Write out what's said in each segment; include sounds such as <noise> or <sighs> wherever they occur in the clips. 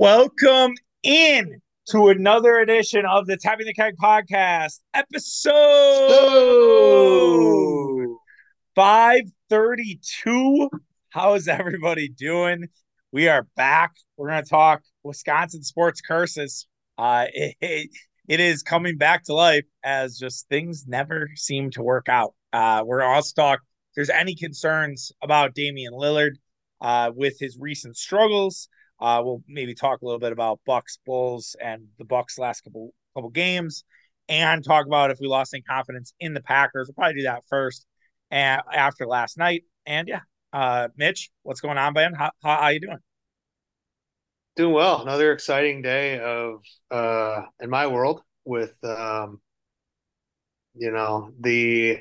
Welcome in to another edition of the Tapping the Keg podcast, episode 532. How is everybody doing? We are back. We're going to talk Wisconsin sports curses. Uh, <laughs> it, it, it is coming back to life as just things never seem to work out. Uh, we're also talk. If there's any concerns about Damian Lillard uh, with his recent struggles, uh, we'll maybe talk a little bit about Bucks, Bulls, and the Bucks last couple couple games, and talk about if we lost any confidence in the Packers. We'll probably do that first, and after last night. And yeah, uh, Mitch, what's going on, man? How how, how you doing? Doing well. Another exciting day of uh in my world with um you know the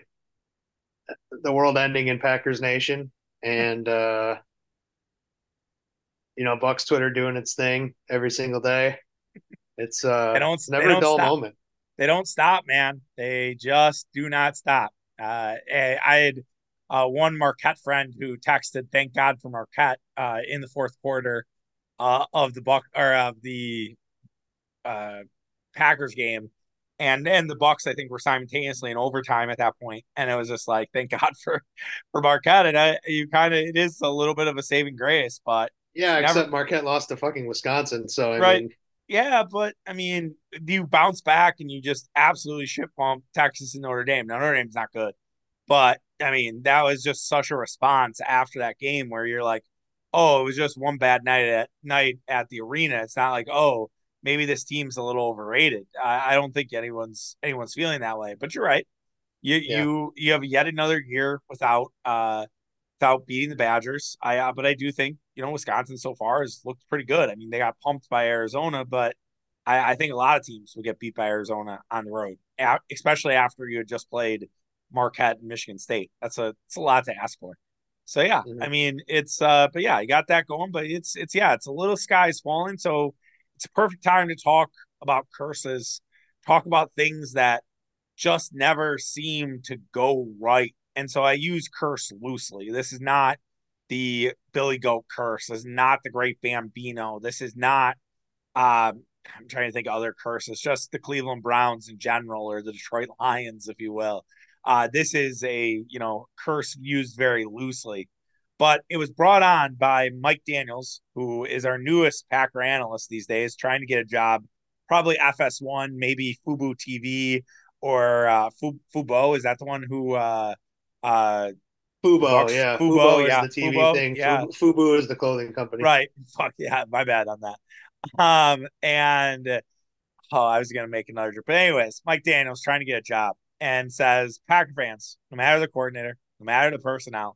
the world ending in Packers Nation and uh you know Bucks Twitter doing its thing every single day. It's uh They don't- it's they never don't a dull stop. moment. They don't stop, man. They just do not stop. Uh, I I had uh, one Marquette friend who texted, "Thank God for Marquette" uh, in the fourth quarter uh, of the Buck or of the uh, Packers game, and then the Bucks I think were simultaneously in overtime at that point, and it was just like, "Thank <laughs> God for for Marquette." And I, you kind of it is a little bit of a saving grace, but Yeah, Never- except Marquette lost to fucking Wisconsin, so I Right. mean Yeah, but I mean, you bounce back and you just absolutely shit pump Texas and Notre Dame. Now Notre Dame's not good, but I mean, that was just such a response after that game where you're like, oh, it was just one bad night at night at the arena. It's not like, oh, maybe this team's a little overrated. I, I don't think anyone's anyone's feeling that way. But you're right. You Yeah. you you have yet another year without uh without beating the Badgers. I uh, but I do think you know Wisconsin so far has looked pretty good. I mean, they got pumped by Arizona, but I, I think a lot of teams will get beat by Arizona on the road, especially after you had just played Marquette and Michigan State. That's a it's a lot to ask for. So yeah, Mhm. I mean it's uh, but yeah, you got that going, but it's it's yeah, it's a little skies falling, so it's a perfect time to talk about curses, talk about things that just never seem to go right. And so I use curse loosely. This is not the Billy Goat curse. This is not the Great Bambino. This is not. Um, I'm trying to think of other curses. Just the Cleveland Browns in general, or the Detroit <laughs> Lions, if you will. Uh, this is a you know curse used very loosely, but it was brought on by Mike Daniels, who is our newest Packer analyst these days, trying to get a job, probably FS1, maybe Fubu TV or uh, Fu- Fubo. Is that the one who uh, uh, Fubo, yeah. Fubo, Fubo, yeah, is the TV Fubo, thing. yeah. Fubu, is the clothing company. Right. <laughs> Fuck yeah. My bad on that. Um, and oh, I was gonna make another joke. But anyways, Mike Daniels trying to get a job and says, Packer fans, no matter the coordinator, no matter the personnel,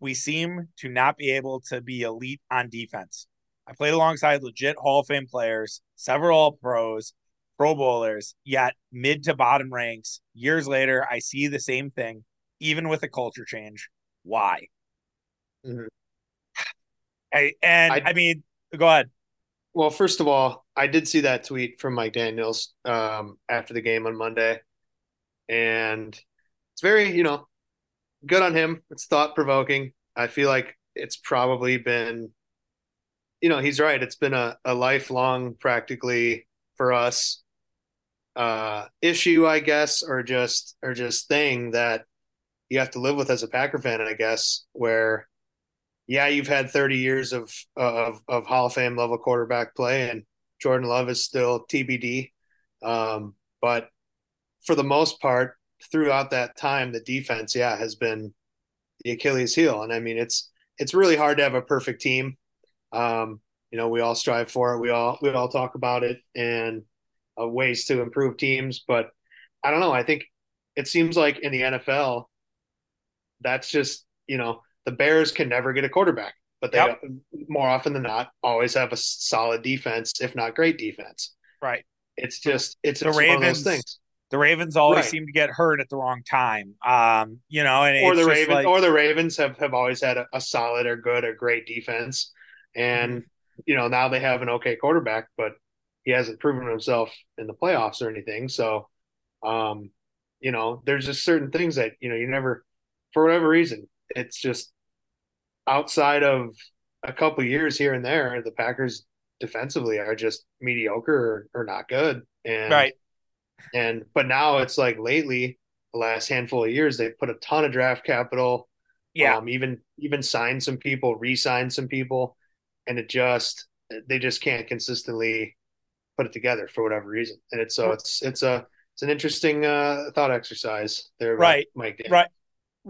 we seem to not be able to be elite on defense. I played alongside legit Hall of Fame players, several all pros, pro bowlers, yet mid to bottom ranks. Years later, I see the same thing, even with a culture change. Why? Mhm. I, and I, I- mean, go ahead. Well, first of all, I did see that tweet from Mike Daniels um, after the game on Monday, and it's very, you know, good on him. It's thought provoking. I feel like it's probably been, you know, he's right. It's been a, a lifelong, practically for us, uh, issue, I guess, or just or just thing that you have to live with as a Packer fan, I guess, where yeah, you've had 30 years of of of Hall of Fame level quarterback play, and Jordan Love is still TBD. Um, but for the most part, throughout that time, the defense, yeah, has been the Achilles heel. And I mean, it's it's really hard to have a perfect team. Um, you know, we all strive for it. We all we all talk about it and uh, ways to improve teams. But I don't know. I think it seems like in the NFL, that's just you know the Bears can never get a quarterback, but they Yep. more often than not always have a solid defense, if not great defense. Right. It's just it's, The it's one of Ravens- those things. The Ravens always Right. seem to get hurt at the wrong time. Um, you know, and Or it's the Ravens like, or the Ravens have, have always had a, a solid or good or great defense. And Mm-hmm. you know, now they have an okay quarterback, but he hasn't proven himself in the playoffs or anything. So um, you know, there's just certain things that, you know, you never for whatever reason, it's just outside of a couple years here and there, the Packers defensively are just mediocre or, or not good. And Right. and but now it's like lately, the last handful of years, they've put a ton of draft capital. Yeah. Um, even even signed some people, re-signed some people, and it just they just can't consistently put it together for whatever reason. And it's so it's it's a it's an interesting uh, thought exercise there, right, Mike. Right,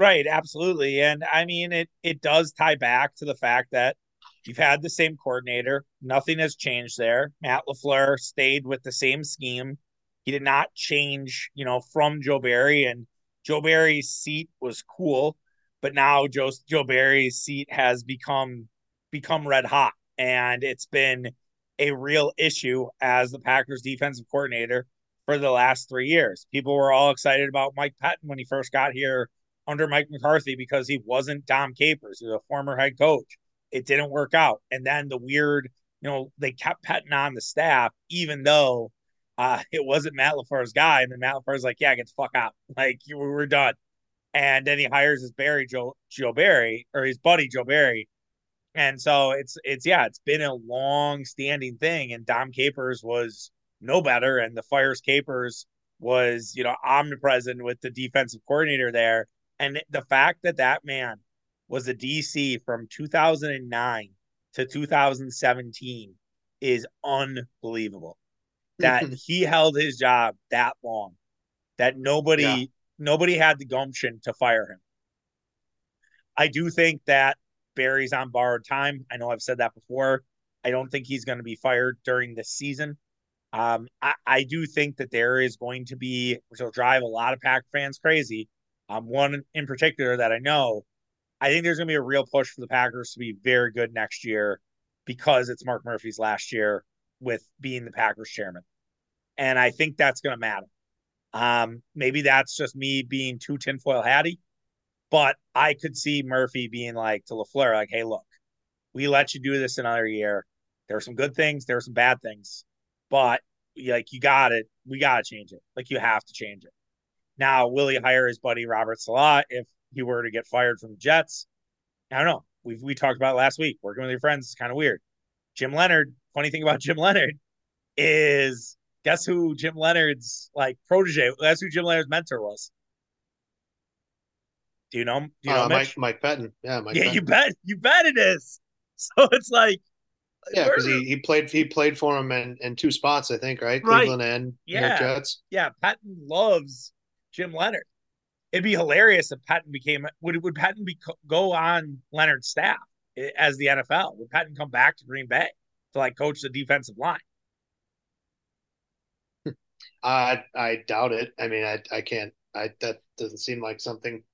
right, absolutely. And I mean, it it does tie back to the fact that you've had the same coordinator. Nothing has changed there. Matt LaFleur stayed with the same scheme. He did not change, you know, from Joe Barry, and Joe Barry's seat was cool, but now Joe Joe Barry's seat has become become red hot, and it's been a real issue as the Packers defensive coordinator for the last three years. People were all excited about Mike Pettine when he first got here under Mike McCarthy because he wasn't Dom Capers, he a former head coach. It didn't work out. And then the weird, you know, they kept petting on the staff, even though uh, <laughs> it wasn't Matt LaFleur's guy. And then Matt LaFleur's like, yeah, get the fuck out. <laughs> Like, you, we're done. And then he hires his Barry Joe Joe Barry or his buddy Joe Barry and so it's it's yeah, it's been a long standing thing. And Dom Capers was no better, and the Fires Capers was you know omnipresent with the defensive coordinator there. And the fact that that man was a DC from 2009 to 2017 is unbelievable. <laughs> That he held his job that long, that nobody yeah. nobody had the gumption to fire him. I do think that Barry's on borrowed time. I know I've said that before. I don't think he's going to be fired during this season. Um, I, I, do think that there is going to be, which will drive a lot of Pack fans crazy. Um, one in particular that I know, I think there's going to be a real push for the Packers to be very good next year because it's Mark Murphy's last year with being the Packers chairman. And I think that's going to matter. Um, maybe that's just me being too tinfoil hatty, but I could see Murphy being like to LaFleur, like, hey, look, we let you do this another year. There are some good things, there are some bad things, but like you got it. We got to change it. Like you have to change it. Now, will he hire his buddy Robert Saleh if he were to get fired from the Jets? I don't know. We we talked about last week. Working with your friends is kind of weird. Jim Leonhard. Funny thing about <laughs> Jim Leonhard is guess who Jim Leonhard's like protege? That's who Jim Leonhard's mentor was. Do you know? Do you know uh, Mike Mike Pettine? Yeah, Mike yeah, you bet. You bet it is. <laughs> So it's like, yeah, because he, he played he played for him in, in two spots, I think, right? Right. Cleveland and yeah, Jets. Yeah, Pettine loves Jim Leonhard. It'd be hilarious if Pettine became would would Pettine be go on Leonhard's staff eh, as the NFL? Would Pettine come back to Green Bay to like coach the defensive line? <laughs> I I doubt it. I mean, I I can't. I that doesn't seem like something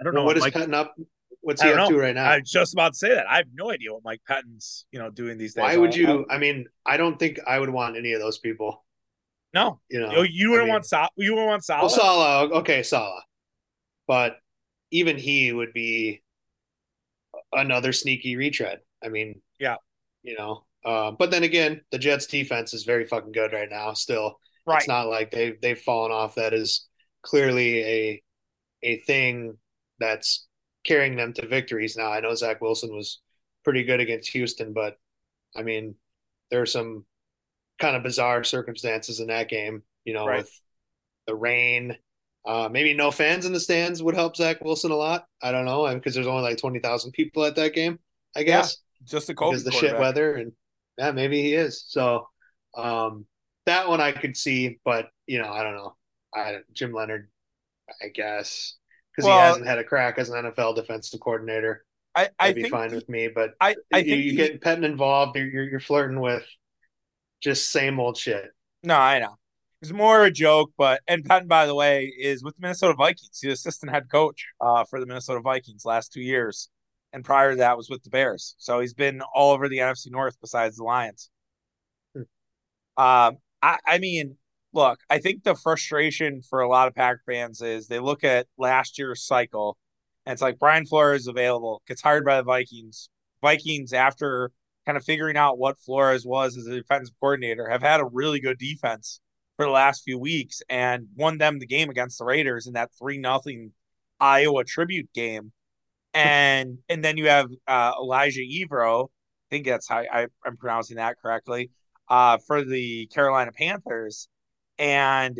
I don't know what is Mike, Pettine up. What's he up know. to right now? I was just about to say that. I have no idea what Mike Pettine's you know, doing these days. Why would you? I mean, I don't think I would want any of those people. No, you know, you, wouldn't I mean, want Saleh. You wouldn't want Saleh. Well, okay, Saleh, but even he would be another sneaky retread. I mean, yeah, you know. Uh, but then again, the Jets' defense is very fucking good right now. Still, right. it's not like they've they've fallen off. That is clearly a a thing that's carrying them to victories. Now I know Zach Wilson was pretty good against Houston, but I mean there are some kind of bizarre circumstances in that game. You know, right. with the rain, uh, maybe no fans in the stands would help Zach Wilson a lot. I don't know because there's only like twenty thousand people at that game. I guess yeah, just a because the shit weather and yeah, maybe he is. So um, that one I could see, but you know, I don't know. I Jim Leonhard, I guess because well, he hasn't had a crack as an NFL defensive coordinator. I, I That'd be fine he, with me, but I, I you, think you he, get Pettine involved, you're, you're, you're flirting with just same old shit. No, I know. It's more a joke, but and Pettine, by the way, is with the Minnesota Vikings. He's assistant head coach uh, for the Minnesota Vikings last two years, and prior to that was with the Bears. So he's been all over the NFC North besides the Lions. Hmm. Um, I, I mean, look, I think the frustration for a lot of Pack fans is they look at last year's cycle and it's like Brian Flores is available, gets hired by the Vikings. Vikings, after kind of figuring out what Flores was as a defensive coordinator, have had a really good defense for the last few weeks and won them the game against the Raiders in that three nothing Iowa tribute game. And <laughs> and then you have uh, Elijah I think that's how I, I'm pronouncing that correctly. Uh, for the Carolina Panthers, and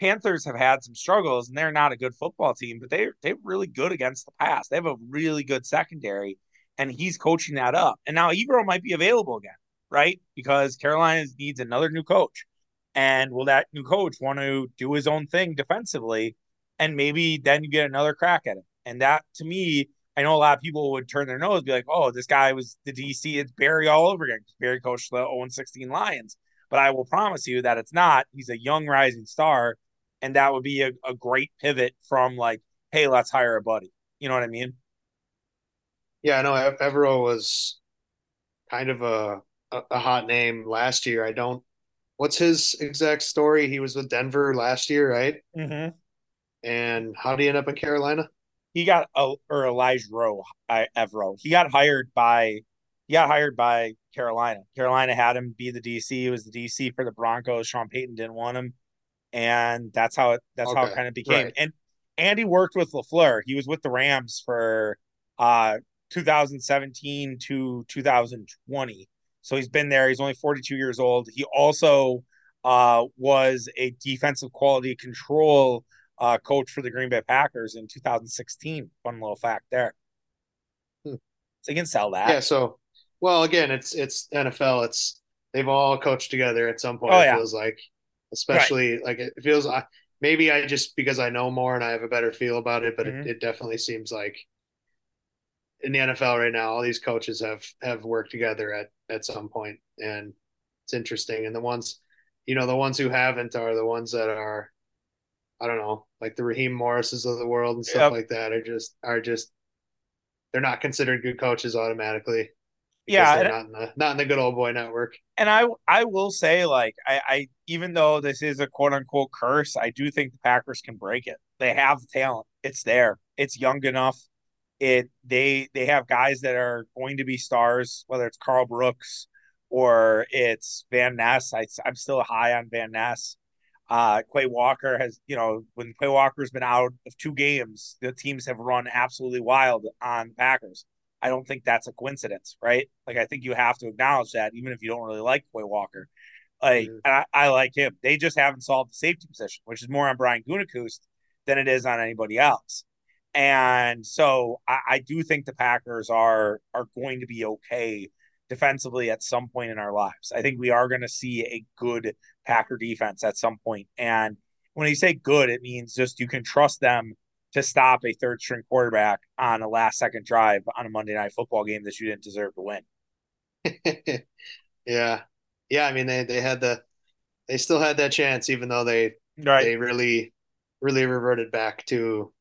Panthers have had some struggles, and they're not a good football team, but they they're really good against the pass. They have a really good secondary, and he's coaching that up. And now Evero might be available again, right? Because Carolina needs another new coach. And will that new coach want to do his own thing defensively? And maybe then you get another crack at it. And that to me, I know a lot of people would turn their nose, be like, oh, this guy was the DC, it's Barry all over again. Barry coached the 0 16 Lions. But I will promise you that it's not. He's a young rising star. And that would be a, a great pivot from like, hey, let's hire a buddy. You know what I mean? Yeah, I know Evero was kind of a, a, hot name last year. I don't what's his exact story? He was with Denver last year, right? Mm-hmm. And how did he end up in Carolina? He got or Elijah Rowe, I, Evero. He got hired by he got hired by Carolina. Carolina had him be the DC. He was the DC for the Broncos. Sean Payton didn't want him, and that's how it that's okay. how it kind of became. Right. And Andy worked with LaFleur. He was with the Rams for uh 2017 to 2020. So he's been there. He's only 42 years old. He also uh, was a defensive quality control uh, coach for the Green Bay Packers in 2016. Fun little fact there. Hmm. So you can sell that. Yeah. So, well, again, it's it's NFL. It's they've all coached together at some point. Oh, yeah. It feels like, especially right. like it feels. Maybe I just because I know more and I have a better feel about it, but mm-hmm. it, it definitely seems like in the NFL right now, all these coaches have have worked together at at some point, and it's interesting. And the ones, you know, the ones who haven't are the ones that are, I don't know, like the Raheem Morrises of the world and stuff yep. like that are just are just they're not considered good coaches automatically. Yeah, not in the not in the good old boy network. And I I will say like I, I even though this is a quote unquote curse, I do think the Packers can break it. They have the talent. It's there. It's young enough it they they have guys that are going to be stars, whether it's Karl Brooks or it's Van Ness. I, I'm still high on Van Ness. Uh, Quay Walker has, you know, when Quay Walker's been out of two games, the teams have run absolutely wild on Packers. I don't think that's a coincidence, right? Like I think you have to acknowledge that, even if you don't really like Quay Walker. Like. I, I, like him. They just haven't solved the safety position, which is more on Brian Gutekunst than it is on anybody else. And so I, I do think the Packers are are going to be okay defensively at some point in our lives. I think we are going to see a good Packer defense at some point. And when you say good, it means just you can trust them to stop a third string quarterback on a last second drive on a Monday night football game that you didn't deserve to win. <laughs> yeah. Yeah, I mean they they had the they still had that chance even though they right. they really really reverted back to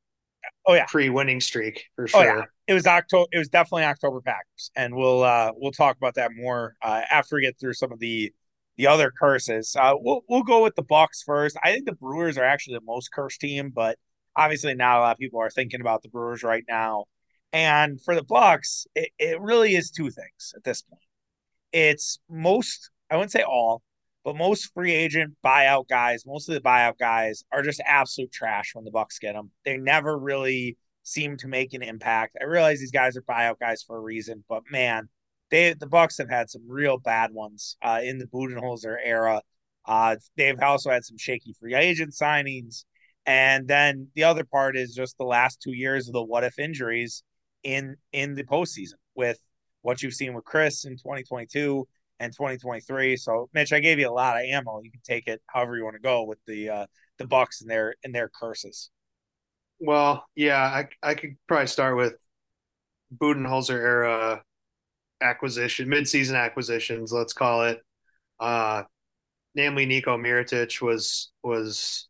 Oh yeah, pre-winning streak for sure. Oh, yeah. It was October. It was definitely October Packers, and we'll uh, we'll talk about that more uh, after we get through some of the the other curses. Uh, we'll we'll go with the Bucks first. I think the Brewers are actually the most cursed team, but obviously not a lot of people are thinking about the Brewers right now. And for the Bucks, it, it really is two things at this point. It's most I wouldn't say all, but most free agent buyout guys, most of the buyout guys are just absolute trash when the Bucks get them. They never really seem to make an impact. I realize these guys are buyout guys for a reason, but man, they the Bucks have had some real bad ones uh, in the Budenholzer era. Uh, they've also had some shaky free agent signings, and then the other part is just the last two years of the what if injuries in in the postseason with what you've seen with Khris in 2022 and 2023. So, Mitch, I gave you a lot of ammo. You can take it however you want to go with the uh, the Bucks and their and their curses. Well, yeah, I I could probably start with Budenholzer era acquisition, midseason acquisitions, let's call it. Uh, namely, Nico Mirotic was was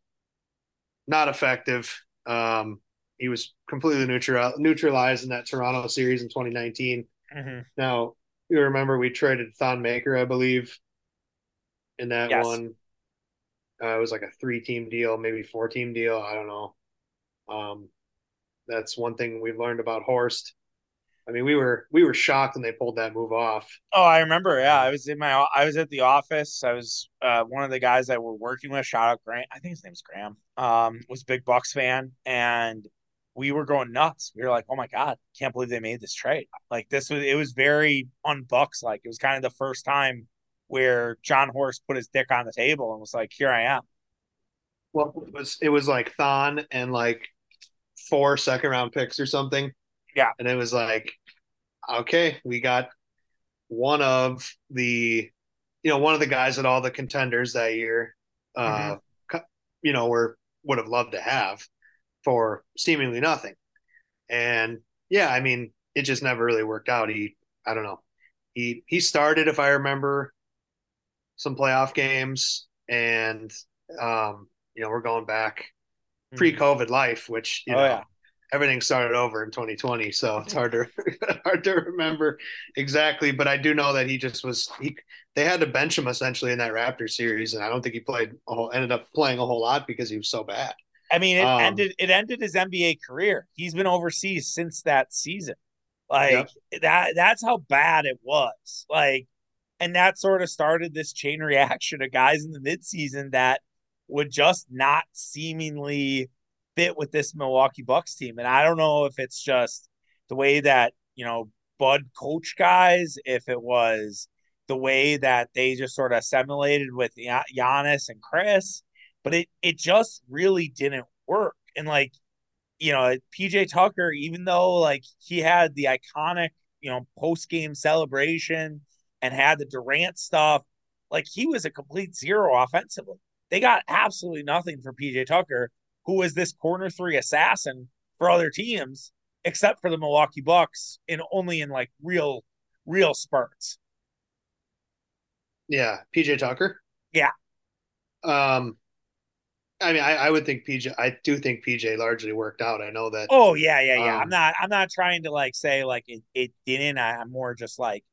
not effective. Um, he was completely neutral neutralized in that Toronto series in 2019. Mm-hmm. Now, you remember we traded Thon Maker, I believe, in that yes. one. Uh, it was like a three team deal, maybe four team deal. I don't know. Um, that's one thing we've learned about Horst. I mean, we were we were shocked when they pulled that move off. Oh, I remember. Yeah, I was in my I was at the office. I was uh, one of the guys that we're working with. Shout out Grant. I think his name's Graham. Um, was big Bucks fan, and we were going nuts. We were like, "Oh my god, can't believe they made this trade!" Like this was it was very unbucks like. It was kind of the first time where Jon Horst put his dick on the table and was like, "Here I am." Well, it was it was like Thon and like four second round picks or something. Yeah, and it was like, okay, we got one of the, you know, one of the guys that all the contenders that year, uh, mm-hmm. you know, were would have loved to have for seemingly nothing. And yeah, I mean, it just never really worked out. He, I don't know, he he started, if I remember, some playoff games, and um, you know, we're going back hmm. pre-COVID life, which you oh, know. Yeah. Everything started over in 2020, so it's hard to <laughs> hard to remember exactly. But I do know that he just was he. They had to bench him essentially in that Raptor series, and I don't think he played. A whole, ended up playing a whole lot because he was so bad. I mean, it um, ended it ended his NBA career. He's been overseas since that season. Like that that's how bad it was. Like and that sort of started this chain <laughs> reaction of guys in the midseason that would just not seemingly fit with this Milwaukee Bucks team. And I don't know if it's just the way that, you know, Bud coach guys, if it was the way that they just sort of assimilated with Giannis and Khris, but it it just really didn't work. And like, you know, PJ Tucker, even though like he had the iconic, you know, post game celebration and had the Durant stuff, like he was a complete zero offensively. They got absolutely nothing for PJ Tucker, who was this corner three assassin for other teams, except for the Milwaukee Bucks, and only in like real, real spurts. Yeah, PJ Tucker. Yeah. Um, I mean, I, I, would think PJ. I do think PJ largely worked out. I know that. Oh yeah, yeah, yeah. Um, I'm not. I'm not trying to like say like it, it didn't. I, I'm more just like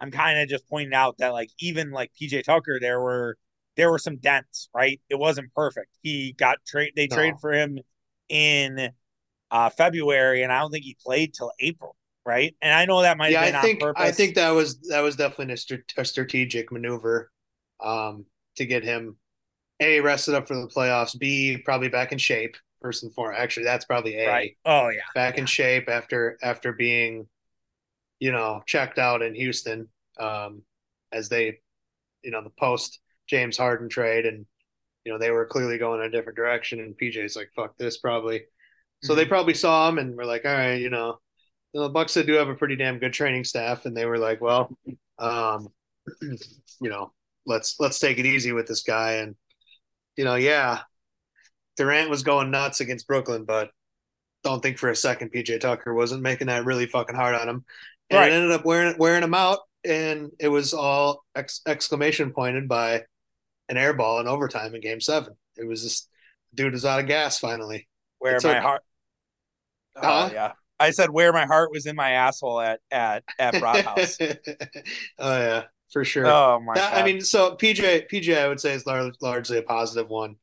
I'm kind of just pointing out that like even like PJ Tucker, there were there were some dents. Right, it wasn't perfect. He got trade. They no. traded for him in uh February, and I don't think he played till April. Right, and I know that might. Yeah, I think I think that was that was definitely a, a strategic maneuver um to get him a rested up for the playoffs. B probably back in shape. First and foremost, actually, that's probably A. Right. Oh yeah. Back yeah. in shape after after being, you know, checked out in Houston, um, as they, you know, the post James Harden trade, and you know they were clearly going in a different direction, and PJ's like, "Fuck this," probably. So mm-hmm. they probably saw him and were like, "All right, you know." The Bucks do have a pretty damn good training staff, and they were like, "Well, um, <clears throat> you know, let's let's take it easy with this guy." And you know, yeah, Durant was going nuts against Brooklyn, but don't think for a second PJ Tucker wasn't making that really fucking hard on him. And right. it ended up wearing wearing him out, and it was all ex- exclamation pointed by an air ball in overtime in Game Seven. It was just dude was out of gas finally. Where my heart? Oh huh? yeah, I said where my heart was in my asshole at at at Broad House. <laughs> oh yeah, for sure. Oh my! That, I mean, so PJ PJ I would say is lar- largely a positive one.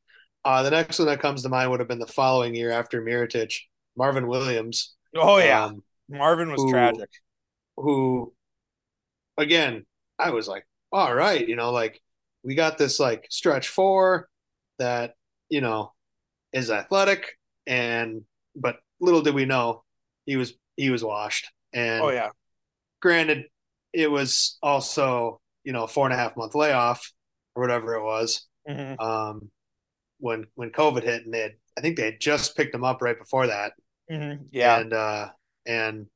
Uh, the next one that comes to mind would have been the following year after Mirotic, Marvin Williams. Oh yeah, um, Marvin was who, tragic. Who, again, I was like, all right, you know, like we got this like stretch four that you know is athletic and but little did we know he was he was washed and oh yeah granted it was also you know a four and a half month layoff or whatever it was mm-hmm. um, when when COVID hit, and they had, I think they had just picked him up right before that. Mm-hmm. Yeah, and uh, and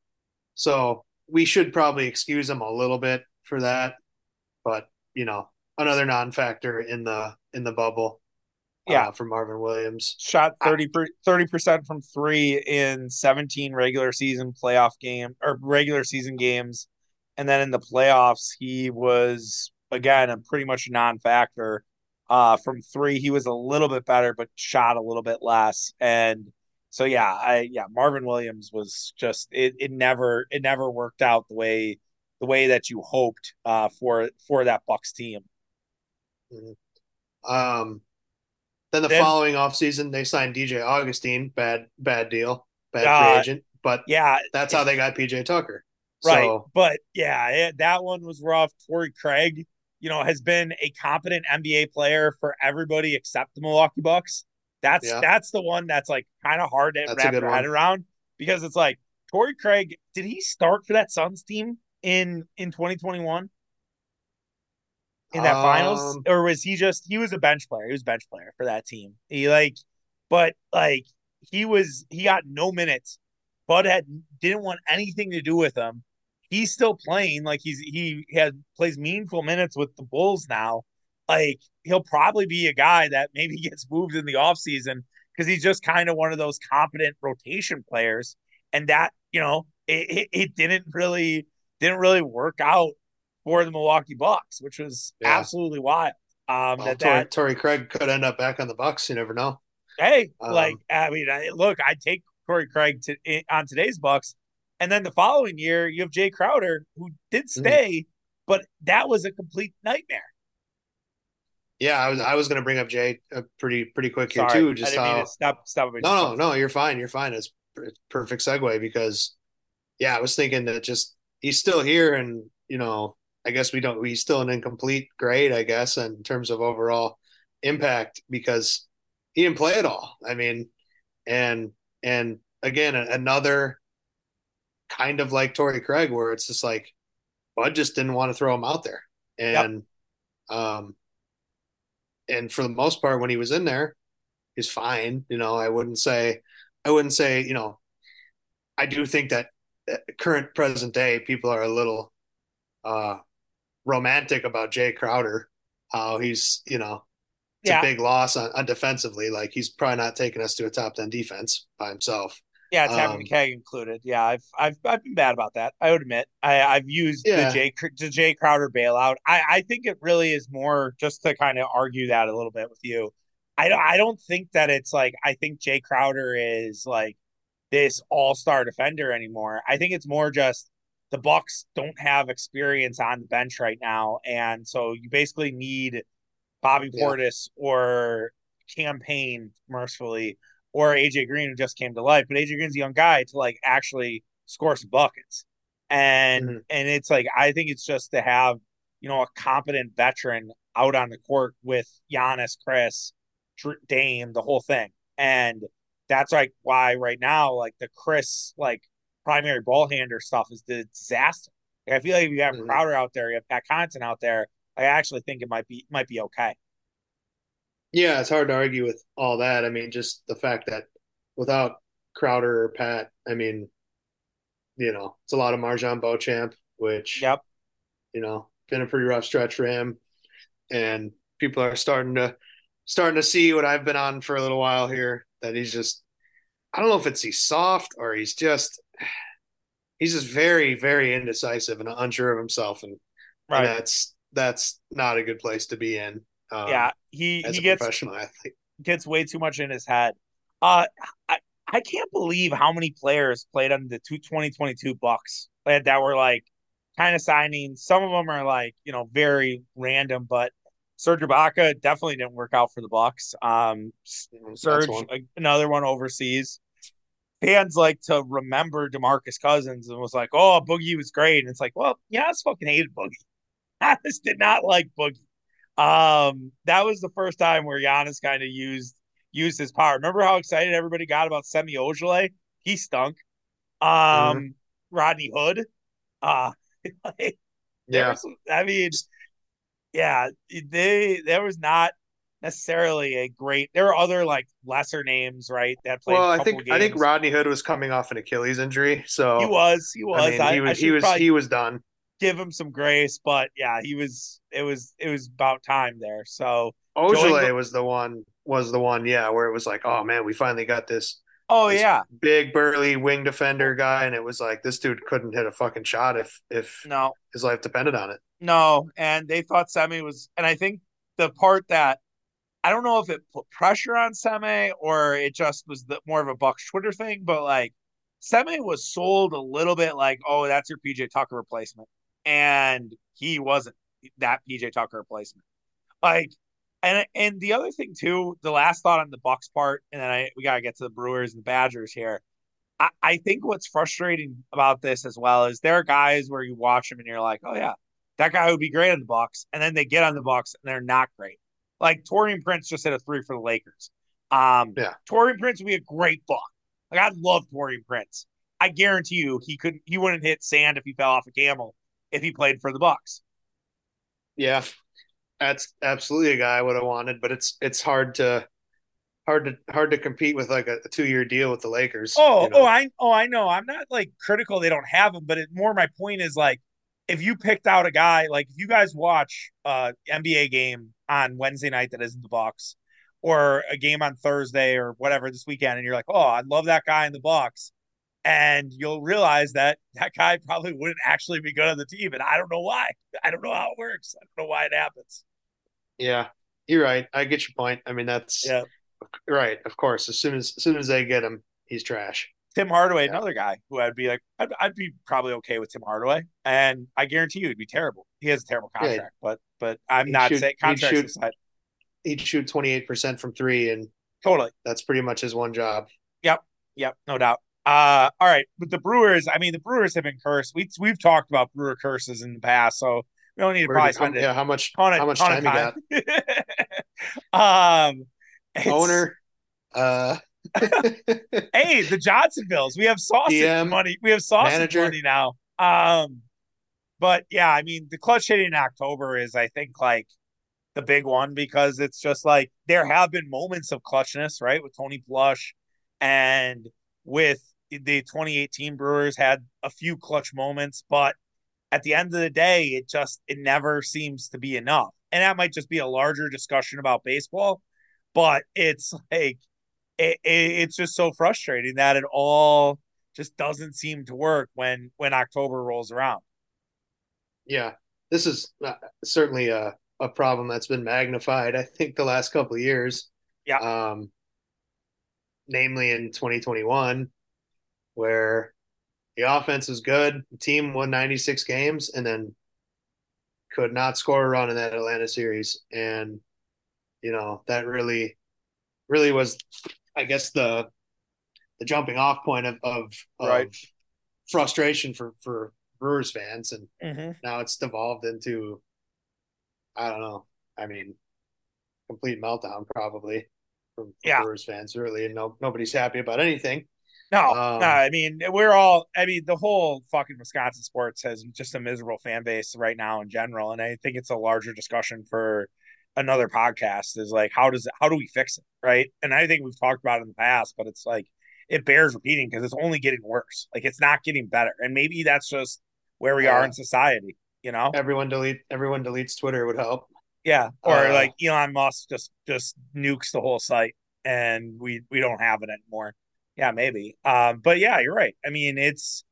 so we should probably excuse him a little bit for that, but you know another non-factor in the in the bubble. Uh, yeah, uh, for Marvin Williams, shot 30 percent from three in seventeen regular season playoff game or regular season games and then in the playoffs, he was again a pretty much non-factor. Uh, from three, he was a little bit better, but shot a little bit less. And so yeah, I yeah, Marvin Williams was just it. It never it never worked out the way the way that you hoped uh, for for that Bucks team. Mm-hmm. Um, then the then, following offseason, they signed DJ Augustine. Bad bad deal, bad uh, free agent. But yeah, that's how they got PJ Tucker. Right. So, but yeah, it, that one was rough. Torrey Craig, you know, has been a competent NBA player for everybody except the Milwaukee Bucks. That's yeah. that's the one that's like kind of hard to that's wrap your head around. because it's like Torrey Craig, did he start for that Suns team in in 2021? In that um, finals? Or was he just he was a bench player. He was bench player for that team. He like but like he was he got no minutes. Bud had didn't want anything to do with him. He's still playing like he's he has plays meaningful minutes with the Bulls now. Like he'll probably be a guy that maybe <laughs> gets moved in the offseason because he's just kind of one of those competent rotation players. And that, you know, it, it, it, didn't really didn't really work out for the Milwaukee Bucks, which was yeah. absolutely wild. Um, well, that, Torrey, that Torrey Craig could end up back on the Bucks. You never know. Hey, um, like I mean, I, look, I take Torrey Craig to, on today's Bucks, and then the following year you have Jae Crowder who did mm-hmm. stay, mm-hmm. but that was a complete nightmare. Yeah, I was I was going to bring up Jae uh, pretty pretty quick here Sorry, too. Just how stop stop. No, no, no. You're fine. You're fine. It's, it's perfect segue because yeah, I was thinking that just he's still here, and you know, I guess we don't. He's still an incomplete grade, I guess, in terms of overall impact because he didn't play at all. I mean, and and again, another kind of like Torrey Craig, where it's just like Bud just didn't want to throw him out there, and yep. um and for the most part, when he was in there, he's fine. You know, I wouldn't say, I wouldn't say, you know, I do think that current present day people are a little uh, romantic about Jae Crowder, how he's, you know, it's yeah. a big loss on, on, defensively. Like he's probably not taking us to a top ten defense by himself. Yeah, it's having um, Keg included. Yeah, I've I've I've been bad about that. I would admit. I I've used yeah. the Jae the Jae Crowder bailout. I I think it really is more just to kind of argue that a little bit with you. I don't I don't think that it's like I think Jae Crowder is like this all star defender anymore. I think it's more just the Bucks don't have experience on the bench right now, and so you basically need Bobby Portis yeah. or campaign mercifully or AJ Green who just came to life. But AJ Green's a young guy to like actually score some buckets. And mm-hmm. and it's like I think it's just to have, you know, a competent veteran out on the court with Giannis, Khris, Dame, the whole thing. And that's like why right now, like the Khris like primary ball handler stuff is the disaster. Like, I feel like if you have mm-hmm. Crowder out there, you have Pat Connaughton out there, I actually think it might be might be okay. Yeah, it's hard to argue with all that. I mean, just the fact that without Crowder or Pat, I mean, you know, it's a lot of MarJon Beauchamp, which, yep, you know, been a pretty rough stretch for him, and people are starting to starting to see what I've been on for a little while here. That he's just, I don't know if it's he's soft or he's just, <sighs> he's just very very indecisive and unsure of himself, and, right. and that's that's not a good place to be in. Um, yeah, he he gets professional athlete gets way too much in his head. Uh, I I can't believe how many players played on the two, 2022 Bucks that were like kind of signing. Some of them are like you know very random, but Serge Ibaka definitely didn't work out for the Bucks. Um, mm-hmm, Serge one. another one overseas. Fans like to remember DeMarcus Cousins and was like, "Oh, Boogie was great," and it's like, "Well, yeah, I just fucking hated Boogie. <laughs> I just did not like Boogie." Um, that was the first time where Giannis kind of used used his power. Remember how excited everybody got about Semi Ojeleye? He stunk. Um, mm-hmm. Rodney Hood. <laughs> Uh yeah. Was, I mean, yeah, they there was not necessarily a great. There were other like lesser names, right? That played. Well, I think games. I think Rodney Hood was coming off an Achilles injury, so he was. He was. I mean, he was. I he was. He was done give him some grace, but yeah, he was it was it was about time there. So Ojeleye was the one was the one, yeah, where it was like, oh man, we finally got this. Oh this yeah, big burly wing defender guy, and it was like this dude couldn't hit a fucking shot if if no his life depended on it. No, and they thought Semi was, and I think the part that I don't know if it put pressure on Semi or it just was the, more of a Bucks Twitter thing, but like Semi was sold a little bit like, oh, that's your PJ Tucker replacement and he wasn't that PJ Tucker replacement. Like, and and the other thing too, the last thought on the Bucks part, and then I we gotta get to the Brewers and the Badgers here. I, I think what's frustrating about this as well is there are guys where you watch them and you're like, oh yeah, that guy would be great on the Bucks, and then they get on the Bucks and they're not great. Like Taurean Prince just hit a three for the Lakers. Um, yeah, Taurean Prince would be a great Buck. Like I love Taurean Prince. I guarantee you he couldn't he wouldn't hit sand if he fell off a camel if he played for the Bucks. Yeah. That's absolutely a guy I would have wanted, but it's it's hard to hard to hard to compete with like a, a two year deal with the Lakers. Oh, you know? oh, I oh I know. I'm not like critical they don't have him, but it more my point is like if you picked out a guy like if you guys watch uh NBA game on Wednesday night that isn't the Bucks or a game on Thursday or whatever this weekend and you're like, "Oh, I love that guy in the Bucks." And you'll realize that that guy probably wouldn't actually be good on the team and I don't know why. I don't know how it works. I don't know why it happens. Yeah. You're right. I get your point. I mean, that's Yeah. right. Of course, as soon as as soon as they get him, he's trash. Tim Hardaway, Yeah. another guy who I'd be like, I'd, I'd be probably okay with Tim Hardaway, and I guarantee you, he'd be terrible. He has a terrible Yeah. contract, but but I'm He'd not shoot- saying he'd contracts shoot- aside. He'd shoot 28% from three, and Totally, that's pretty much his one job. Yep, yep, no doubt. Uh, all right, but the Brewers, I mean, the Brewers have been cursed. We we've talked about Brewer curses in the past, so we don't need to Where probably spend yeah, how much ton of how much ton time, of you got. <laughs> um, Owner, uh, <laughs> hey, the Johnsonvilles. We have sausage DM, money. We have sausage manager. money now. Um, but yeah, I mean, the clutch hitting in October is, I think, like the big one because it's just like there have been moments of clutchness, right, with Tony Plush and with the 2018 Brewers had a few clutch moments, but at the end of the day, it just it never seems to be enough. And that might just be a larger discussion about baseball, but it's like it, it, it's just so frustrating that it all just doesn't seem to work when when October rolls around. yeah, this is uh, certainly a, a problem that's been magnified. I think the last couple of years. Yeah. Um, namely in 2021, where the offense was good, the team won 96 games, and then could not score a run in that Atlanta series, and you know that really, really was, I guess the the jumping off point of of, of Right. frustration for for Brewers fans, and Mm-hmm. now it's devolved into I don't know. I mean, complete meltdown probably from, from Yeah. Brewers fans, really, and no nobody's happy about anything. No, Um, no, I mean we're all. I mean the whole fucking Wisconsin sports has just a miserable fan base right now in general, and I think it's a larger discussion for another podcast. Is like how does how do we fix it, right? And I think we've talked about it in the past, but it's like it bears repeating because it's only getting worse. Like it's not getting better, and maybe that's just where we are in society, you know? Everyone delete everyone deletes Twitter would help. Yeah, or Uh, like Elon Musk just just nukes the whole site, and we we don't have it anymore. Yeah, maybe. Um, but yeah, you're right. I mean, it's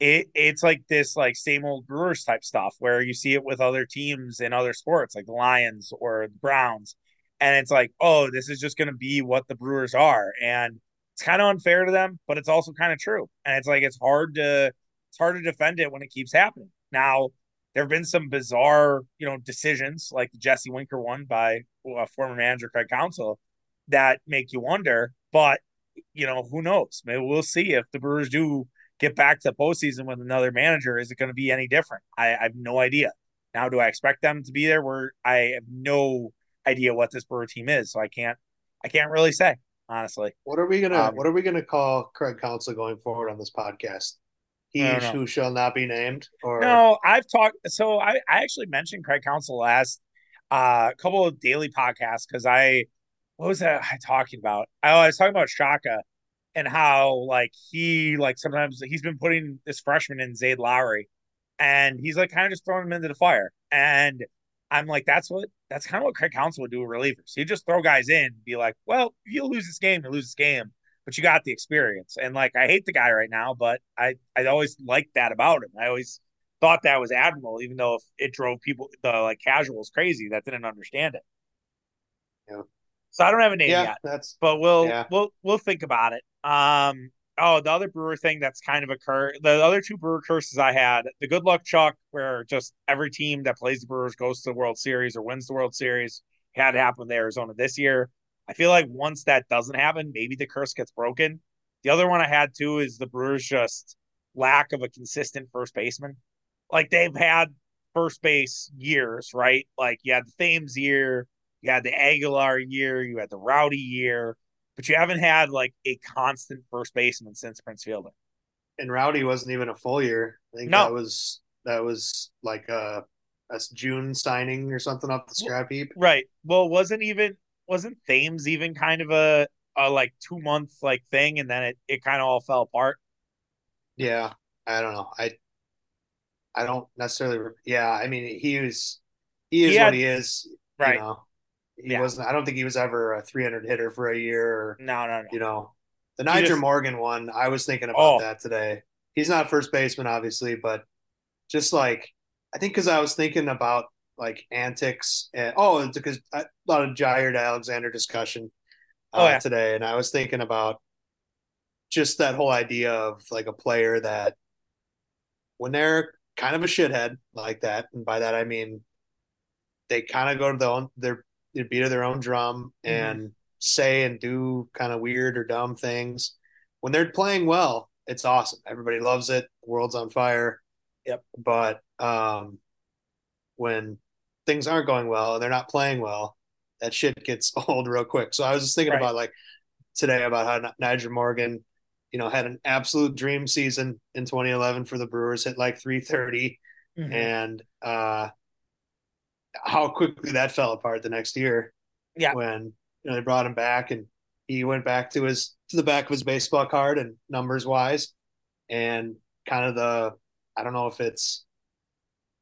it it's like this like same old Brewers type stuff where you see it with other teams in other sports like the Lions or the Browns, and it's like, oh, this is just going to be what the Brewers are, and it's kind of unfair to them, but it's also kind of true, and it's like it's hard to it's hard to defend it when it keeps happening. Now, there have been some bizarre, you know, decisions like the Jesse Winker one by uh, former manager Craig Counsell that make you wonder. But you know, who knows? Maybe we'll see if the Brewers do get back to the postseason with another manager. Is it going to be any different? I, I have no idea. Now, do I expect them to be there? Where I have no idea what this Brewer team is, so I can't, I can't really say honestly. What are we gonna Um, What are we gonna call Craig Counsell going forward on this podcast? He I don't know. who shall not be named, or No, I've talked. So I, I actually mentioned Craig Counsell last uh, couple of daily podcasts because I, what was I talking about? Oh, I was talking about Shaka and how like he like sometimes he's been putting this freshman in Zaide Lowery, and he's like kind of just throwing him into the fire. And I'm like, that's what that's kind of what Craig Counsell would do with relievers. He'd just throw guys in, be like, well, if you lose this game, you lose this game, but you got the experience. And like, I hate the guy right now, but I I always liked that about him. I always thought that was admirable, even though if it drove people the like casuals crazy that didn't understand it. Yeah. So I don't have a name yeah, yet, that's but we'll Yeah. we'll we'll think about it. Um. Oh, the other Brewer thing that's kind of occur. The other two Brewer curses I had, the good luck Chuck, where just every team that plays the Brewers goes to the World Series or wins the World Series, had to happen with Arizona this year. I feel like once that doesn't happen, maybe the curse gets broken. The other one I had too is the Brewers just lack of a consistent first baseman. Like they've had first base years, right? Like you had the Thames year, you had the Aguilar year, you had the Rowdy year, but you haven't had like a constant first baseman since Prince Fielder. And Rowdy wasn't even a full year. I think no. that was that was like a, a June signing or something off the scrap heap. Right. Well, wasn't even wasn't Thames even kind of a, a like two month like thing, and then it it kind of all fell apart. Yeah, I don't know. I I don't necessarily. Yeah, I mean, he was he is he had, what he is. Right. You know, he yeah. wasn't. I don't think he was ever a 300 hitter for a year. Or, no, no, no. You know, the Nyjer just, Morgan one. I was thinking about oh. that today. He's not first baseman, obviously, but just like I think because I was thinking about like antics and oh, because a lot of Jaire Alexander discussion uh, oh, yeah. today, and I was thinking about just that whole idea of like a player that when they're kind of a shithead like that, and by that I mean they kind of go to the own, their beat of their own drum mm-hmm. and mm-hmm. say and do kind of weird or dumb things. When they're playing well, it's awesome. Everybody loves it. The world's on fire. Yep. But um, when things aren't going well and they're not playing well, that shit gets <laughs> old real quick. So I was just thinking right. about like today about how Nyjer Morgan, you know, had an absolute dream season in 2011 for the Brewers, hit like 330, mm-hmm. and uh, how quickly that fell apart the next year. Yeah. When you know they brought him back and he went back to his to the back of his baseball card and numbers wise and kind of the I don't know if it's